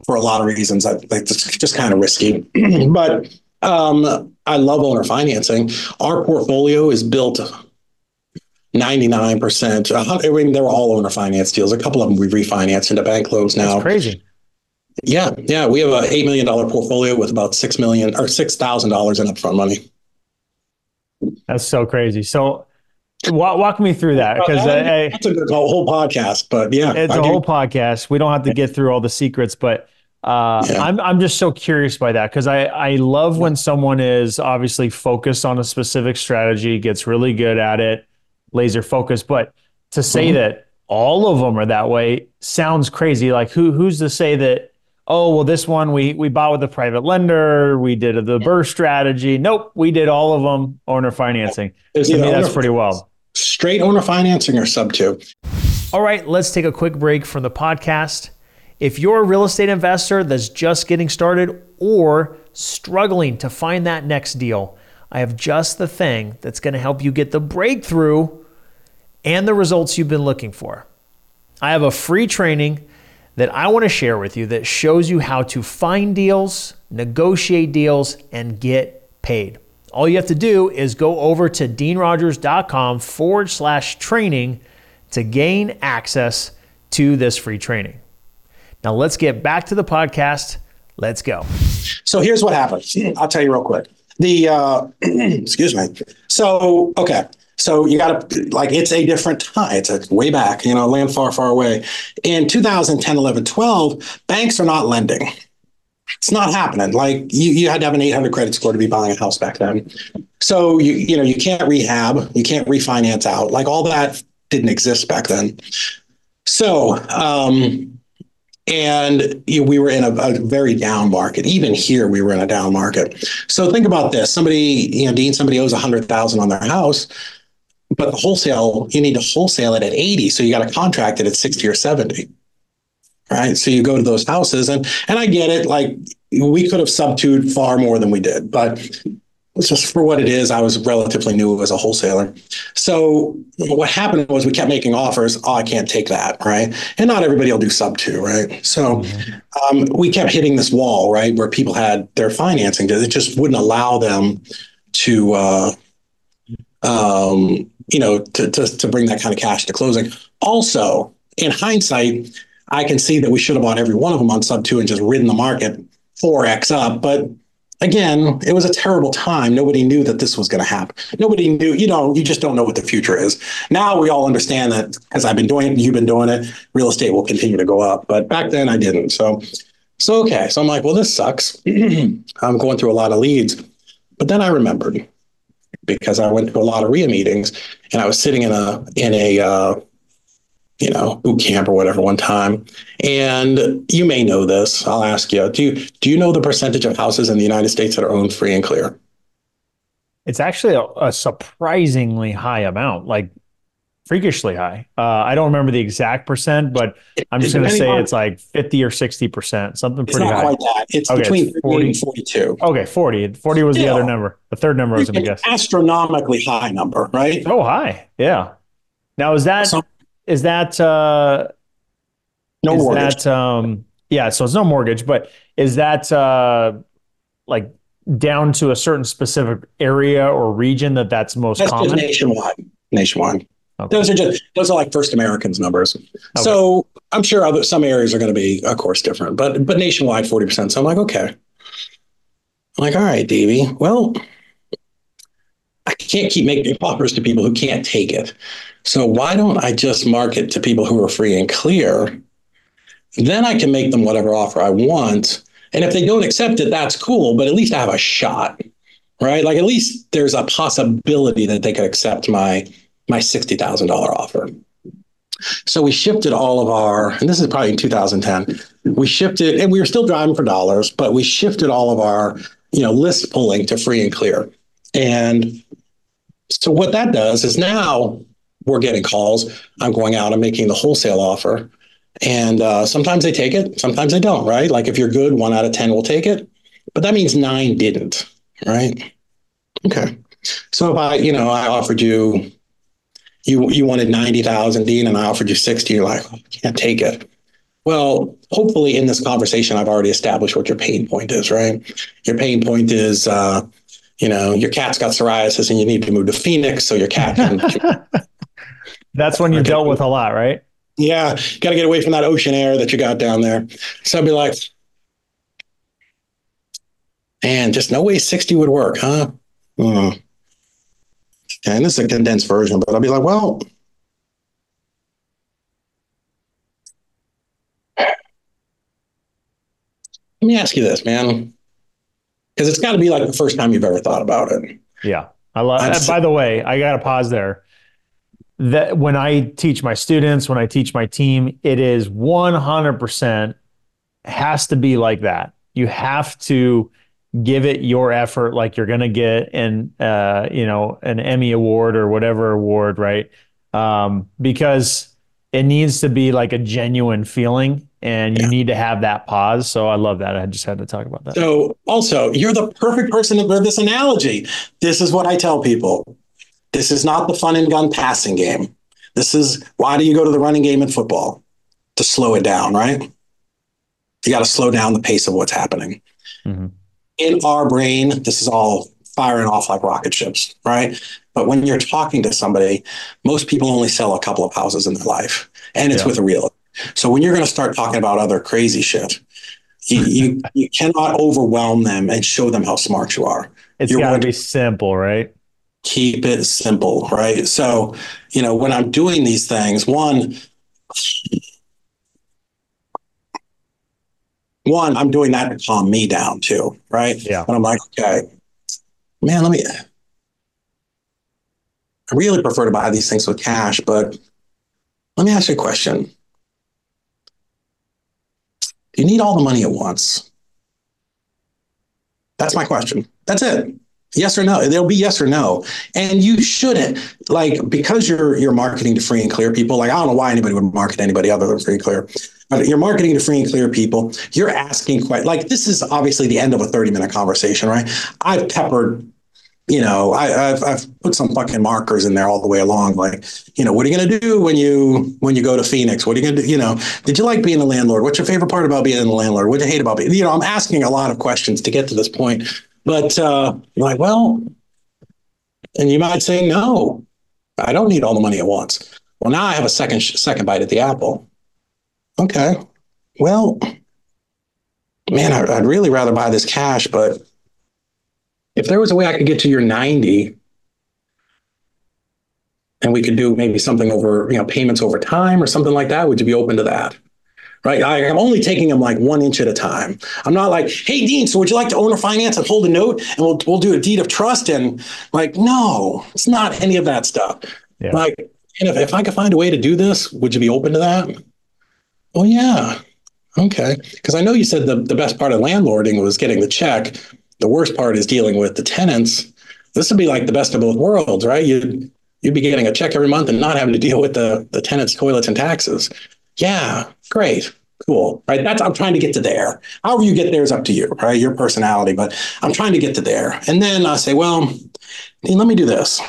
for a lot of reasons. I it's just kind of risky. [CLEARS THROAT] but um, I love owner financing. Our portfolio is built 99%. I mean, they were all owner finance deals. A couple of them we refinanced into bank loans now. That's crazy. Yeah. Yeah. We have a $8 million portfolio with about 6 million or $6,000 in upfront money. That's so crazy. So walk, walk me through that because uh, that's a good whole podcast. But yeah, it's I a do. whole podcast. We don't have to get through all the secrets, but uh, yeah. I'm I'm just so curious by that because I I love when someone is obviously focused on a specific strategy, gets really good at it, laser focused. But to say mm-hmm. that all of them are that way sounds crazy. Like who who's to say that? Oh well, this one we we bought with a private lender. We did the BRRRR strategy. Nope, we did all of them owner financing. to me, that's pretty well. Straight owner financing or sub two. All right, let's take a quick break from the podcast. If you're a real estate investor that's just getting started or struggling to find that next deal, I have just the thing that's going to help you get the breakthrough and the results you've been looking for. I have a free training that I want to share with you that shows you how to find deals, negotiate deals, and get paid. All you have to do is go over to deanrogers.com forward slash training to gain access to this free training. Now let's get back to the podcast. Let's go. So here's what happened. I'll tell you real quick. The uh, [CLEARS THROAT] excuse me. So okay. So you got to like it's a different time. It's a way back, you know, land far, far away. In 2010, 11, 12, banks are not lending. It's not happening. Like you, you had to have an 800 credit score to be buying a house back then. So you, you know, you can't rehab, you can't refinance out. Like all that didn't exist back then. So um, and you know, we were in a, a, very down market. Even here, we were in a down market. So think about this: somebody, you know, Dean, somebody owes a hundred thousand on their house, but the wholesale, you need to wholesale it at eighty. So you got to contract it at sixty or seventy, right? So you go to those houses, and and I get it. Like we could have subtued far more than we did, but it's just for what it is, I was relatively new as a wholesaler. So what happened was we kept making offers. Oh, I can't take that, right? And not everybody will do sub two, right? So um, we kept hitting this wall, right, where people had their financing. It just wouldn't allow them to, uh, um, you know, to, to to bring that kind of cash to closing. Also, in hindsight, I can see that we should have bought every one of them on sub two and just ridden the market four x up, but again, it was a terrible time. Nobody knew that this was going to happen. Nobody knew, you know, you just don't know what the future is. Now we all understand that because I've been doing it, you've been doing it, real estate will continue to go up. But back then I didn't. So, so okay. So I'm like, well, this sucks. [CLEARS THROAT] I'm going through a lot of leads. But then I remembered because I went to a lot of REIA meetings and I was sitting in a, in a, uh, you know, boot camp or whatever one time. And you may know this. I'll ask you. Do you do you know the percentage of houses in the United States that are owned free and clear? It's actually a, a surprisingly high amount, like freakishly high. Uh, I don't remember the exact percent, but I'm just going to say on, it's like 50 or 60 percent, something pretty high. It's okay, between it's 40 and 42. Okay, 40. 40 was Still, the other number. The third number I was going to guess. Astronomically high number, right? Oh, high. Yeah. Now is that is that uh, no is mortgage? That, um, yeah, so it's no mortgage, but is that uh, like down to a certain specific area or region that that's most that's common? nationwide. Nationwide. Okay. Those are just those are like first Americans numbers. Okay. So I'm sure other some areas are going to be, of course, different, but but nationwide, forty percent. So I'm like, okay. I'm like, all right, Davey. Well, I can't keep making offers to people who can't take it. So why don't I just market to people who are free and clear? Then I can make them whatever offer I want. And if they don't accept it, that's cool, but at least I have a shot. Right? Like at least there's a possibility that they could accept my my $60,000 offer. So we shifted all of our, and this is probably in 2010. We shifted, and we were still driving for dollars, but we shifted all of our, you know, list pulling to free and clear. And so what that does is now we're getting calls. I'm going out and making the wholesale offer. And uh, sometimes they take it, sometimes they don't, right? Like if you're good, one out of 10 will take it. But that means nine didn't, right? Okay. So if I, you know, I offered you, you you wanted 90,000, Dean, and I offered you 60, you're like, oh, I can't take it. Well, hopefully in this conversation, I've already established what your pain point is, right? Your pain point is, uh, you know, your cat's got psoriasis and you need to move to Phoenix so your cat can [LAUGHS] That's when you dealt with a lot, right? Yeah, got to get away from that ocean air that you got down there. So I'd be like, man, just no way 60 would work, huh? Hmm. And this is a condensed version, but I'll be like, well, let me ask you this, man. Because it's got to be like the first time you've ever thought about it. Yeah. I love uh, by the way, I got to pause there. That when I teach my students, when I teach my team, it is 100% has to be like that. You have to give it your effort like you're going to get an uh, you know an Emmy award or whatever award, right? Um, because it needs to be like a genuine feeling and you yeah. need to have that pause. So I love that. I just had to talk about that. So also, you're the perfect person for this analogy. This is what I tell people. This is not the fun and gun passing game. This is why do you go to the running game in football? To slow it down, right? You got to slow down the pace of what's happening. Mm-hmm. In our brain, this is all firing off like rocket ships, right? But when you're talking to somebody, most people only sell a couple of houses in their life, and it's yeah. with a real. So when you're going to start talking about other crazy shit, you, you, [LAUGHS] you cannot overwhelm them and show them how smart you are. It's got to be simple, right? Keep it simple, right? So, you know, when I'm doing these things, one, one, I'm doing that to calm me down too, right? Yeah. And I'm like, okay, man, let me. I really prefer to buy these things with cash, but let me ask you a question. Do you need all the money at once? That's my question. That's it. Yes or no. There'll be yes or no. And you shouldn't like because you're you're marketing to free and clear people. Like I don't know why anybody would market anybody other than free and clear. You're marketing to free and clear people. You're asking quite like this is obviously the end of a 30 minute conversation, right? I've peppered you know, I, have I've put some fucking markers in there all the way along. Like, you know, what are you going to do when you when you go to Phoenix? What are you going to do? You know, did you like being a landlord? What's your favorite part about being a landlord? What do you hate about being? You know, I'm asking a lot of questions to get to this point. But uh, like, well, and you might say, no, I don't need all the money at once. Well, now I have a second second bite at the apple. Okay, well, man, I, I'd really rather buy this cash, but if there was a way I could get to your 90 and we could do maybe something over, you know, payments over time or something like that, would you be open to that? Right. I, am only taking them like one inch at a time. I'm not like, hey, Dean, so would you like to own a finance and hold a note and we'll, we'll do a deed of trust? And like, no, it's not any of that stuff. Yeah. Like, and if, if I could find a way to do this, would you be open to that? Oh, yeah. Okay. Because I know you said the, the best part of landlording was getting the check the worst part is dealing with the tenants. This would be like the best of both worlds, right? You'd you'd be getting a check every month and not having to deal with the the tenants' toilets and taxes. Yeah, great, cool, right? That's I'm trying to get to there. However you get there is up to you, right? Your personality, but I'm trying to get to there. And then I say, well, let me do this.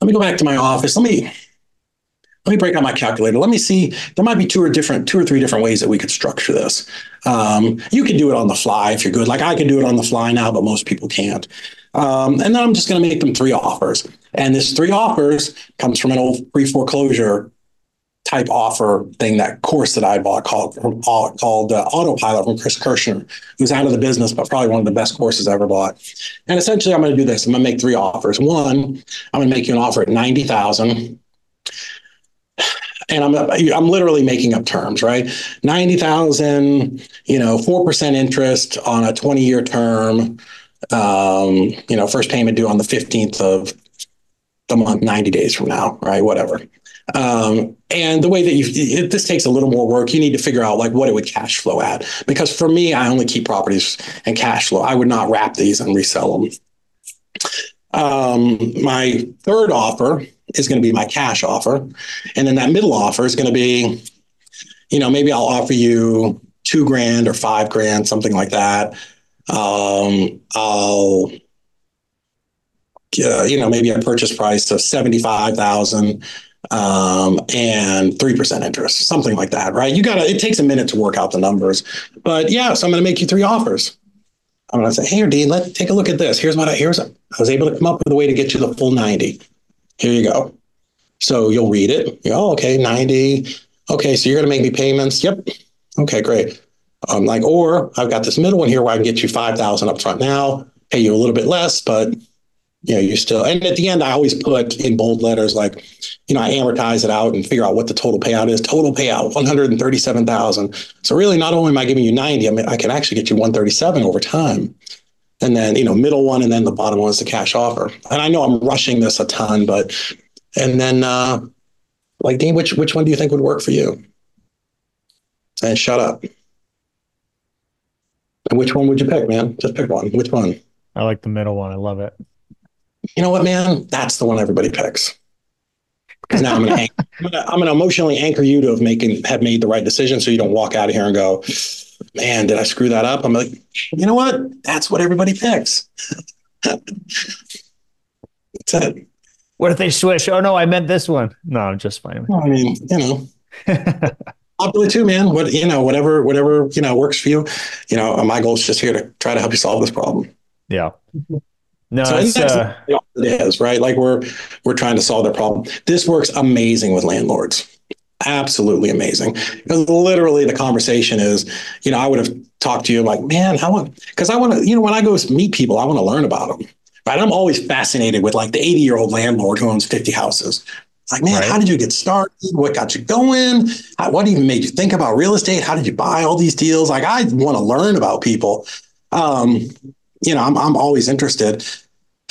Let me go back to my office. Let me let me break out my calculator. Let me see. There might be two or different, two or three different ways that we could structure this. Um, you can do it on the fly if you're good. Like I can do it on the fly now, but most people can't. Um, and then I'm just going to make them three offers. And this three offers comes from an old pre foreclosure type offer thing, that course that I bought called called uh, Autopilot from Chris Kirschner, who's out of the business, but probably one of the best courses I ever bought. And essentially, I'm going to do this. I'm going to make three offers. One, I'm going to make you an offer at ninety thousand and I'm I'm literally making up terms, right? Ninety thousand, you know, four percent interest on a twenty year term. Um, you know, first payment due on the fifteenth of the month, ninety days from now, right? Whatever. Um, and the way that you it, this takes a little more work, you need to figure out like what it would cash flow at. Because for me, I only keep properties and cash flow. I would not wrap these and resell them. Um, my third offer is going to be my cash offer. And then that middle offer is going to be, you know, maybe I'll offer you two grand or five grand, something like that. Um, I'll, uh, you know, maybe a purchase price of 75,000 um, and 3% interest, something like that, right? You got to, it takes a minute to work out the numbers. But yeah, so I'm going to make you three offers. I'm going to say, hey, Dean, let's take a look at this. Here's what I, here's, I was able to come up with a way to get you the full 90. Here you go. So you'll read it. You go, oh, okay, 90. Okay, so you're going to make me payments. Yep. Okay, great. I'm like, or I've got this middle one here where I can get you 5,000 up front now, pay you a little bit less, but you know, you still, and at the end, I always put in bold letters, like, you know, I amortize it out and figure out what the total payout is. Total payout, 137,000. So really not only am I giving you 90, I mean, I can actually get you 137 over time. And then, you know, middle one, and then the bottom one is the cash offer. And I know I'm rushing this a ton, but, and then, uh, like, Dean, which, which one do you think would work for you? And shut up. And which one would you pick, man? Just pick one. Which one? I like the middle one. I love it you know what, man? That's the one everybody picks. Because now I'm going [LAUGHS] to I'm going to emotionally anchor you to have making have made the right decision, so you don't walk out of here and go, "Man, did I screw that up?" I'm like, you know what? That's what everybody picks. [LAUGHS] That's it. What if they switch? Oh no, I meant this one. No, I'm just fine. I mean, you know. [LAUGHS] popular too, man. What you know, whatever, whatever you know works for you. You know, my goal is just here to try to help you solve this problem. Yeah. No, so it's, uh, it is right. Like we're we're trying to solve their problem. This works amazing with landlords. Absolutely amazing. Because literally the conversation is, you know, I would have talked to you like, man, I want because I want to, you know, when I go meet people, I want to learn about them. Right. I'm always fascinated with like the 80 year old landlord who owns 50 houses. like, man, right. how did you get started? What got you going? How, what even made you think about real estate? How did you buy all these deals? Like, I want to learn about people. Um, you know, I'm, I'm always interested.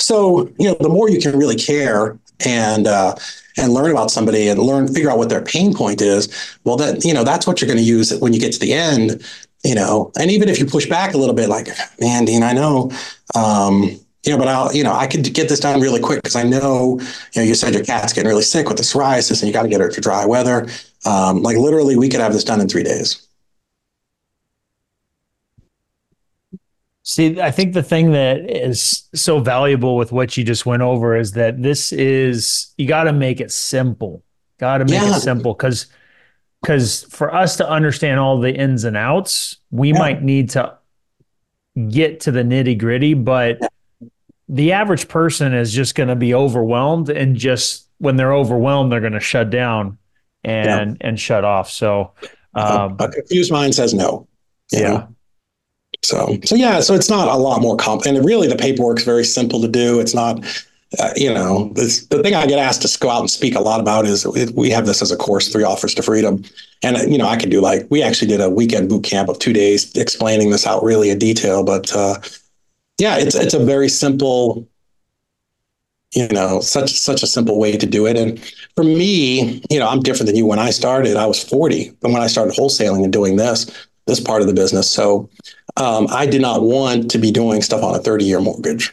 So, you know, the more you can really care and uh, and learn about somebody and learn figure out what their pain point is, well, that you know that's what you're going to use when you get to the end. You know, and even if you push back a little bit, like, man, Dean, I know, um, you know, but I'll, you know, I could get this done really quick because I know, you know, you said your cat's getting really sick with the psoriasis and you got to get her to dry weather. Um, like literally, we could have this done in three days. See, I think the thing that is so valuable with what you just went over is that this is you got to make it simple. Got to make yeah. it simple because because for us to understand all the ins and outs, we yeah. might need to get to the nitty gritty. But the average person is just going to be overwhelmed, and just when they're overwhelmed, they're going to shut down and yeah. and shut off. So um, a confused mind says no. Yeah. Know? So, so yeah, so it's not a lot more comp, and really the paperwork's very simple to do. It's not, uh, you know, this, the thing I get asked to go out and speak a lot about is we have this as a course, three offers to freedom, and you know I could do like we actually did a weekend boot camp of two days explaining this out really in detail. But uh, yeah, it's it's a very simple, you know, such such a simple way to do it. And for me, you know, I'm different than you. When I started, I was 40, but when I started wholesaling and doing this this part of the business. So um, I did not want to be doing stuff on a 30 year mortgage.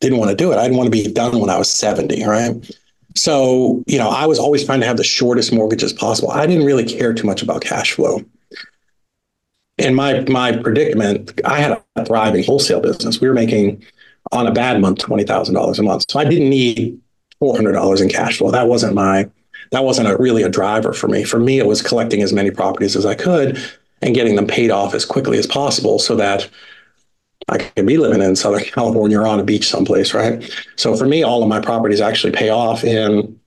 Didn't want to do it. I didn't want to be done when I was 70, right? So, you know, I was always trying to have the shortest mortgages possible. I didn't really care too much about cash flow. In my my predicament, I had a thriving wholesale business. We were making on a bad month twenty thousand dollars a month. So I didn't need four hundred dollars in cash flow. That wasn't my that wasn't a, really a driver for me. For me, it was collecting as many properties as I could and getting them paid off as quickly as possible so that I could be living in Southern [LAUGHS] California or on a beach someplace, right? So for me, all of my properties actually pay off in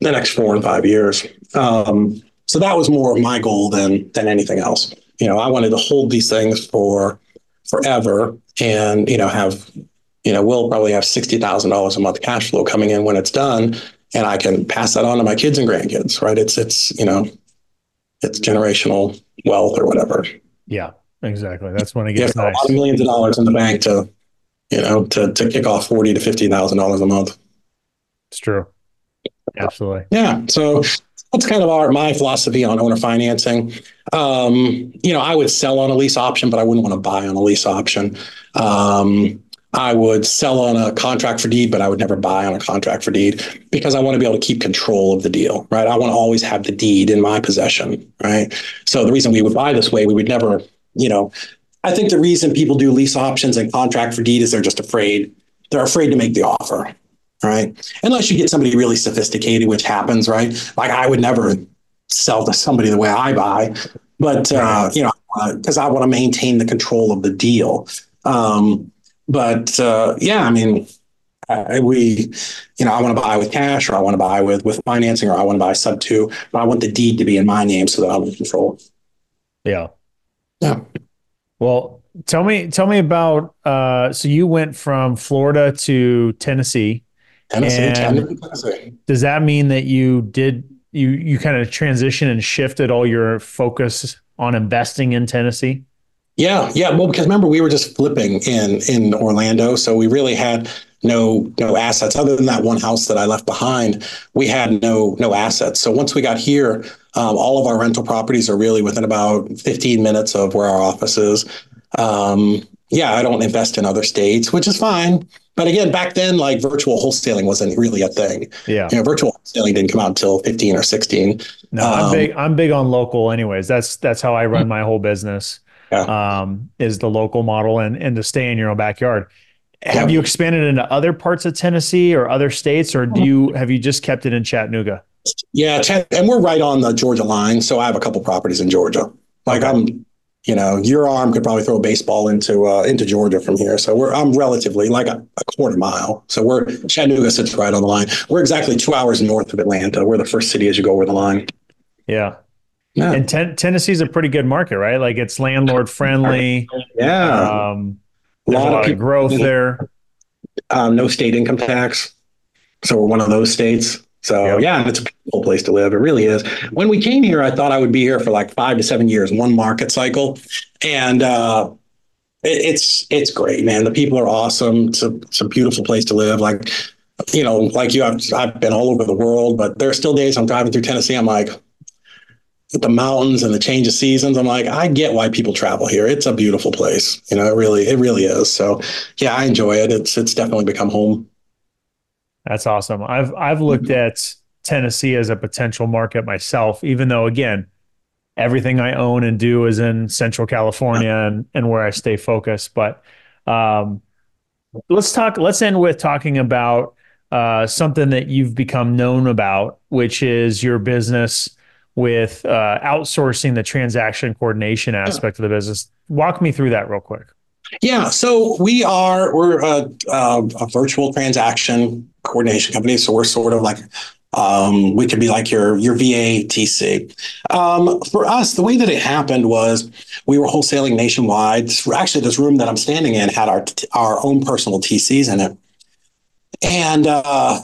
the next four and five years. Um, so that was more of my goal than than anything else. You know, I wanted to hold these things for forever, and you know, have you know, we'll probably have sixty thousand dollars a month cash flow coming in when it's done, and I can pass that on to my kids and grandkids, right? It's it's you know, it's generational wealth or whatever. Yeah, exactly. That's when it gets nice. A lot of millions of dollars in the bank to, you know, to to kick off forty to fifty thousand dollars a month. It's true. Absolutely. Yeah. So that's kind of our my philosophy on owner financing. Um, you know, I would sell on a lease option, but I wouldn't want to buy on a lease option. Um, I would sell on a contract for deed, but I would never buy on a contract for deed because I want to be able to keep control of the deal, right? I want to always have the deed in my possession, right? So the reason we would buy this way, we would never, you know, I think the reason people do lease options and contract for deed is they're just afraid. They're afraid to make the offer, right? Unless you get somebody really sophisticated, which happens, right? Like I would never sell to somebody the way I buy, but uh, you know, because I want to maintain the control of the deal. Um, but uh, yeah, I mean, we, you know, I want to buy with cash, or I want to buy with with financing, or I want to buy sub two, but I want the deed to be in my name so that I'm in control. Yeah. Yeah. Well, tell me tell me about uh, so you went from Florida to Tennessee. Tennessee, Tennessee. Does that mean that you did you you kind of transition and shifted all your focus on investing in Tennessee? Yeah, yeah. Well, because remember we were just flipping in in Orlando, so we really had no no assets other than that one house that I left behind. We had no no assets. So once we got here, um, all of our rental properties are really within about 15 minutes of where our office is. Um, yeah, I don't invest in other states, which is fine. But again, back then, like virtual wholesaling wasn't really a thing. Yeah, you know, virtual wholesaling didn't come out until 15 or 16. No, um, I'm big. I'm big on local, anyways. That's that's how I run my whole business. Yeah. Um, is the local model and and to stay in your own backyard. Have yeah. you expanded into other parts of Tennessee or other states, or do you have you just kept it in Chattanooga? Yeah, and we're right on the Georgia line, so I have a couple properties in Georgia. Like. I'm, you know, your arm could probably throw a baseball into uh, into Georgia from here. So we're I'm relatively like a, a, quarter mile. So we're Chattanooga sits right on the line. We're exactly two hours north of Atlanta. We're the first city as you go over the line. Yeah. Yeah. And ten- Tennessee's a pretty good market, right? Like it's landlord friendly. [LAUGHS] Yeah. Um, a lot, a lot of, of growth there. Um, no state income tax. So we're one of those states. So yep. yeah, it's a beautiful place to live. It really is. When we came here, I thought I would be here for like five to seven years, one market cycle, and uh, it, it's it's great, man. The people are awesome. It's a, it's a beautiful place to live. Like you know, like you, I've I've been all over the world, but there are still days I'm driving through Tennessee. I'm like, with the mountains and the change of seasons, I'm like, I get why people travel here. It's a beautiful place. You know, it really, it really is. So yeah, I enjoy it. It's it's definitely become home. That's awesome. I've I've looked mm-hmm. at Tennessee as a potential market myself, even though again, everything I own and do is in Central California and, and where I stay focused. But um, let's talk. Let's end with talking about uh, something that you've become known about, which is your business with uh, outsourcing the transaction coordination aspect of the business. Walk me through that real quick. Yeah, so we are we're a, a, a virtual transaction coordination company. So we're sort of like um, we could be like your your VATC. Um, for us, the way that it happened was we were wholesaling nationwide. Actually, this room that I'm standing in had our our own personal TCs in it, and uh,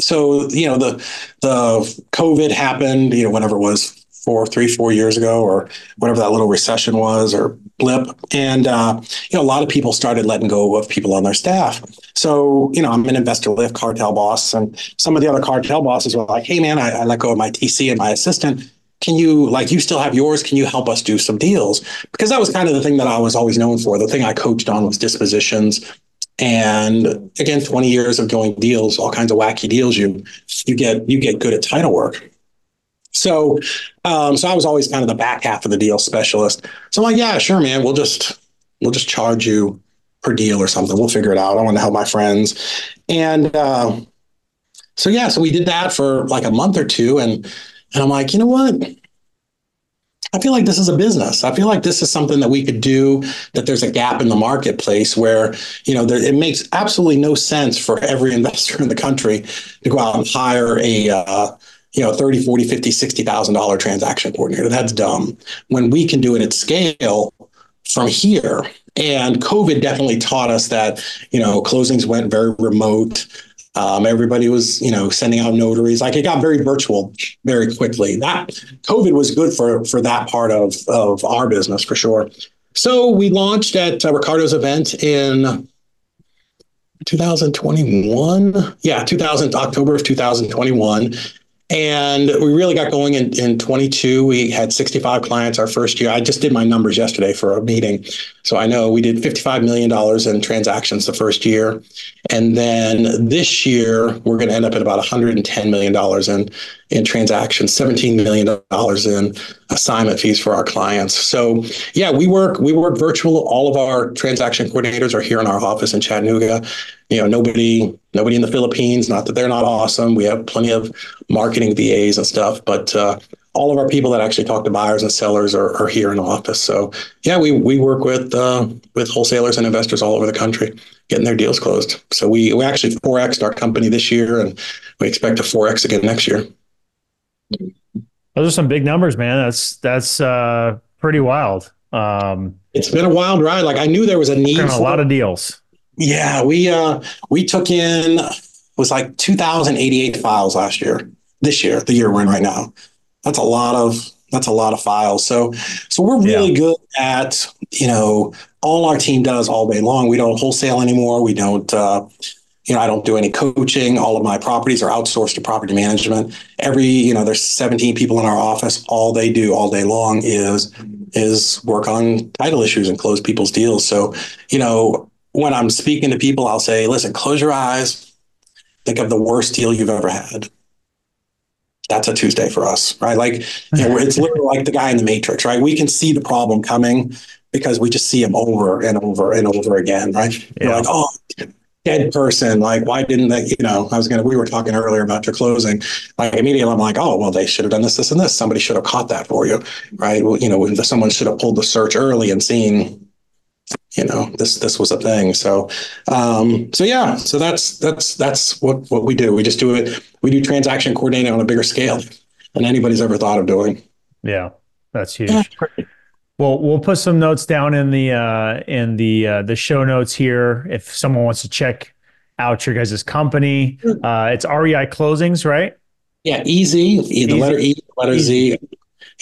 so you know the the COVID happened, you know, whenever it was four, three, four years ago, or whatever that little recession was, or blip, and uh, you know, a lot of people started letting go of people on their staff. So you know, I'm an InvestorLift cartel boss, and some of the other cartel bosses were like, "Hey, man, I, I let go of my TC and my assistant." Can you like you still have yours? Can you help us do some deals? Because that was kind of the thing that I was always known for. The thing I coached on was dispositions and again, 20 years of doing deals, all kinds of wacky deals, you you get you get good at title work. So um, so I was always kind of the back half of the deal specialist. So I'm like, yeah, sure, man, we'll just we'll just charge you per deal or something. We'll figure it out. I want to help my friends. And uh, so yeah, so we did that for like a month or two. And and I'm like, you know what? I feel like this is a business. I feel like this is something that we could do. That there's a gap in the marketplace where you know there, it makes absolutely no sense for every [LAUGHS] investor in the country to go out and hire a uh, you know 30 40 50 60 thousand dollar transaction coordinator that's dumb when we can do it at scale from here and covid definitely taught us that you know closings went very remote um, everybody was, you know, sending out notaries. Like it got very virtual very quickly. That COVID was good for for that part of of our business for sure. So we launched at uh, Ricardo's event in 2021. Yeah, 2000 October of 2021. And we really got going in, in 22. We had 65 clients our first year. I just did my numbers yesterday for a meeting. So I know we did $55 million in transactions the first year. And then this year, we're going to end up at about $110 million in, in transactions, $17 million in assignment fees for our clients. So yeah, we work, we work virtual. All of our transaction coordinators are here in our office in Chattanooga. You know nobody nobody in the philippines not that they're not awesome. We have plenty of marketing vas and stuff but uh, all of our people that actually talk to buyers and sellers are, are here in the office. So yeah we we work with uh, with wholesalers and investors all over the country getting their deals closed. So we we actually 4x our company this year and we expect to 4x again next year those are some big numbers man that's that's uh, pretty wild um, It's been a wild ride. Like I knew there was a need for a lot of deals. Yeah, we uh we took in was like 2088 files last year. This year, the year we're in right now. That's a lot of that's a lot of files. So so we're really yeah. good at, you know, all our team does all day long. We don't wholesale anymore. We don't uh you know, I don't do any coaching. All of my properties are outsourced to property management. Every, you know, there's 17 people in our office. All they do all day long is is work on title issues and close people's deals. So, you know, when I'm speaking to people, I'll say, listen, close your eyes, think of the worst deal you've ever had. That's a Tuesday for us, right? Like, you know, it's literally like the guy in the Matrix, right? We can see the problem coming because we just see him over and over and over again, right? Yeah. You're like, oh, dead person. Like, why didn't they, you know, I was going to, we were talking earlier about your closing. Like, immediately I'm like, oh, well, they should have done this, this, and this. Somebody should have caught that for you, right? Well, you know, someone should have pulled the search early and seen, you know, this, this was a thing. So, um, so yeah, so that's, that's, that's what, what we do. We just do it. We do transaction coordinating on a bigger scale than anybody's ever thought of doing. Yeah, that's huge. Yeah. Well, we'll put some notes down in the uh, in the uh, the show notes here if someone wants to check out your guys' company. Uh, it's REI Closings, right? Yeah, easy. The easy. letter E, the letter easy. Z.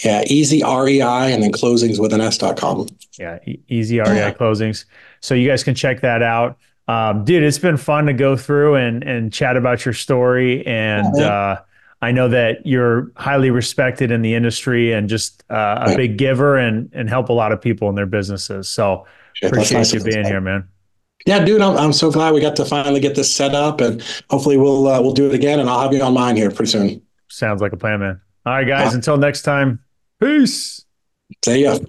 Yeah, easy REI and then closings with an S.com. Yeah, easy REI yeah. closings. So you guys can check that out. Um, dude, it's been fun to go through and and chat about your story and yeah, uh, I know that you're highly respected in the industry and just uh, a big giver and and help a lot of people in their businesses. So yeah, appreciate nice you being here, man. Yeah, dude, I'm, I'm so glad we got to finally get this set up, and hopefully we'll uh, we'll do it again, and I'll have you on mine here pretty soon. Sounds like a plan, man. All right, guys. Until next time, peace. See ya.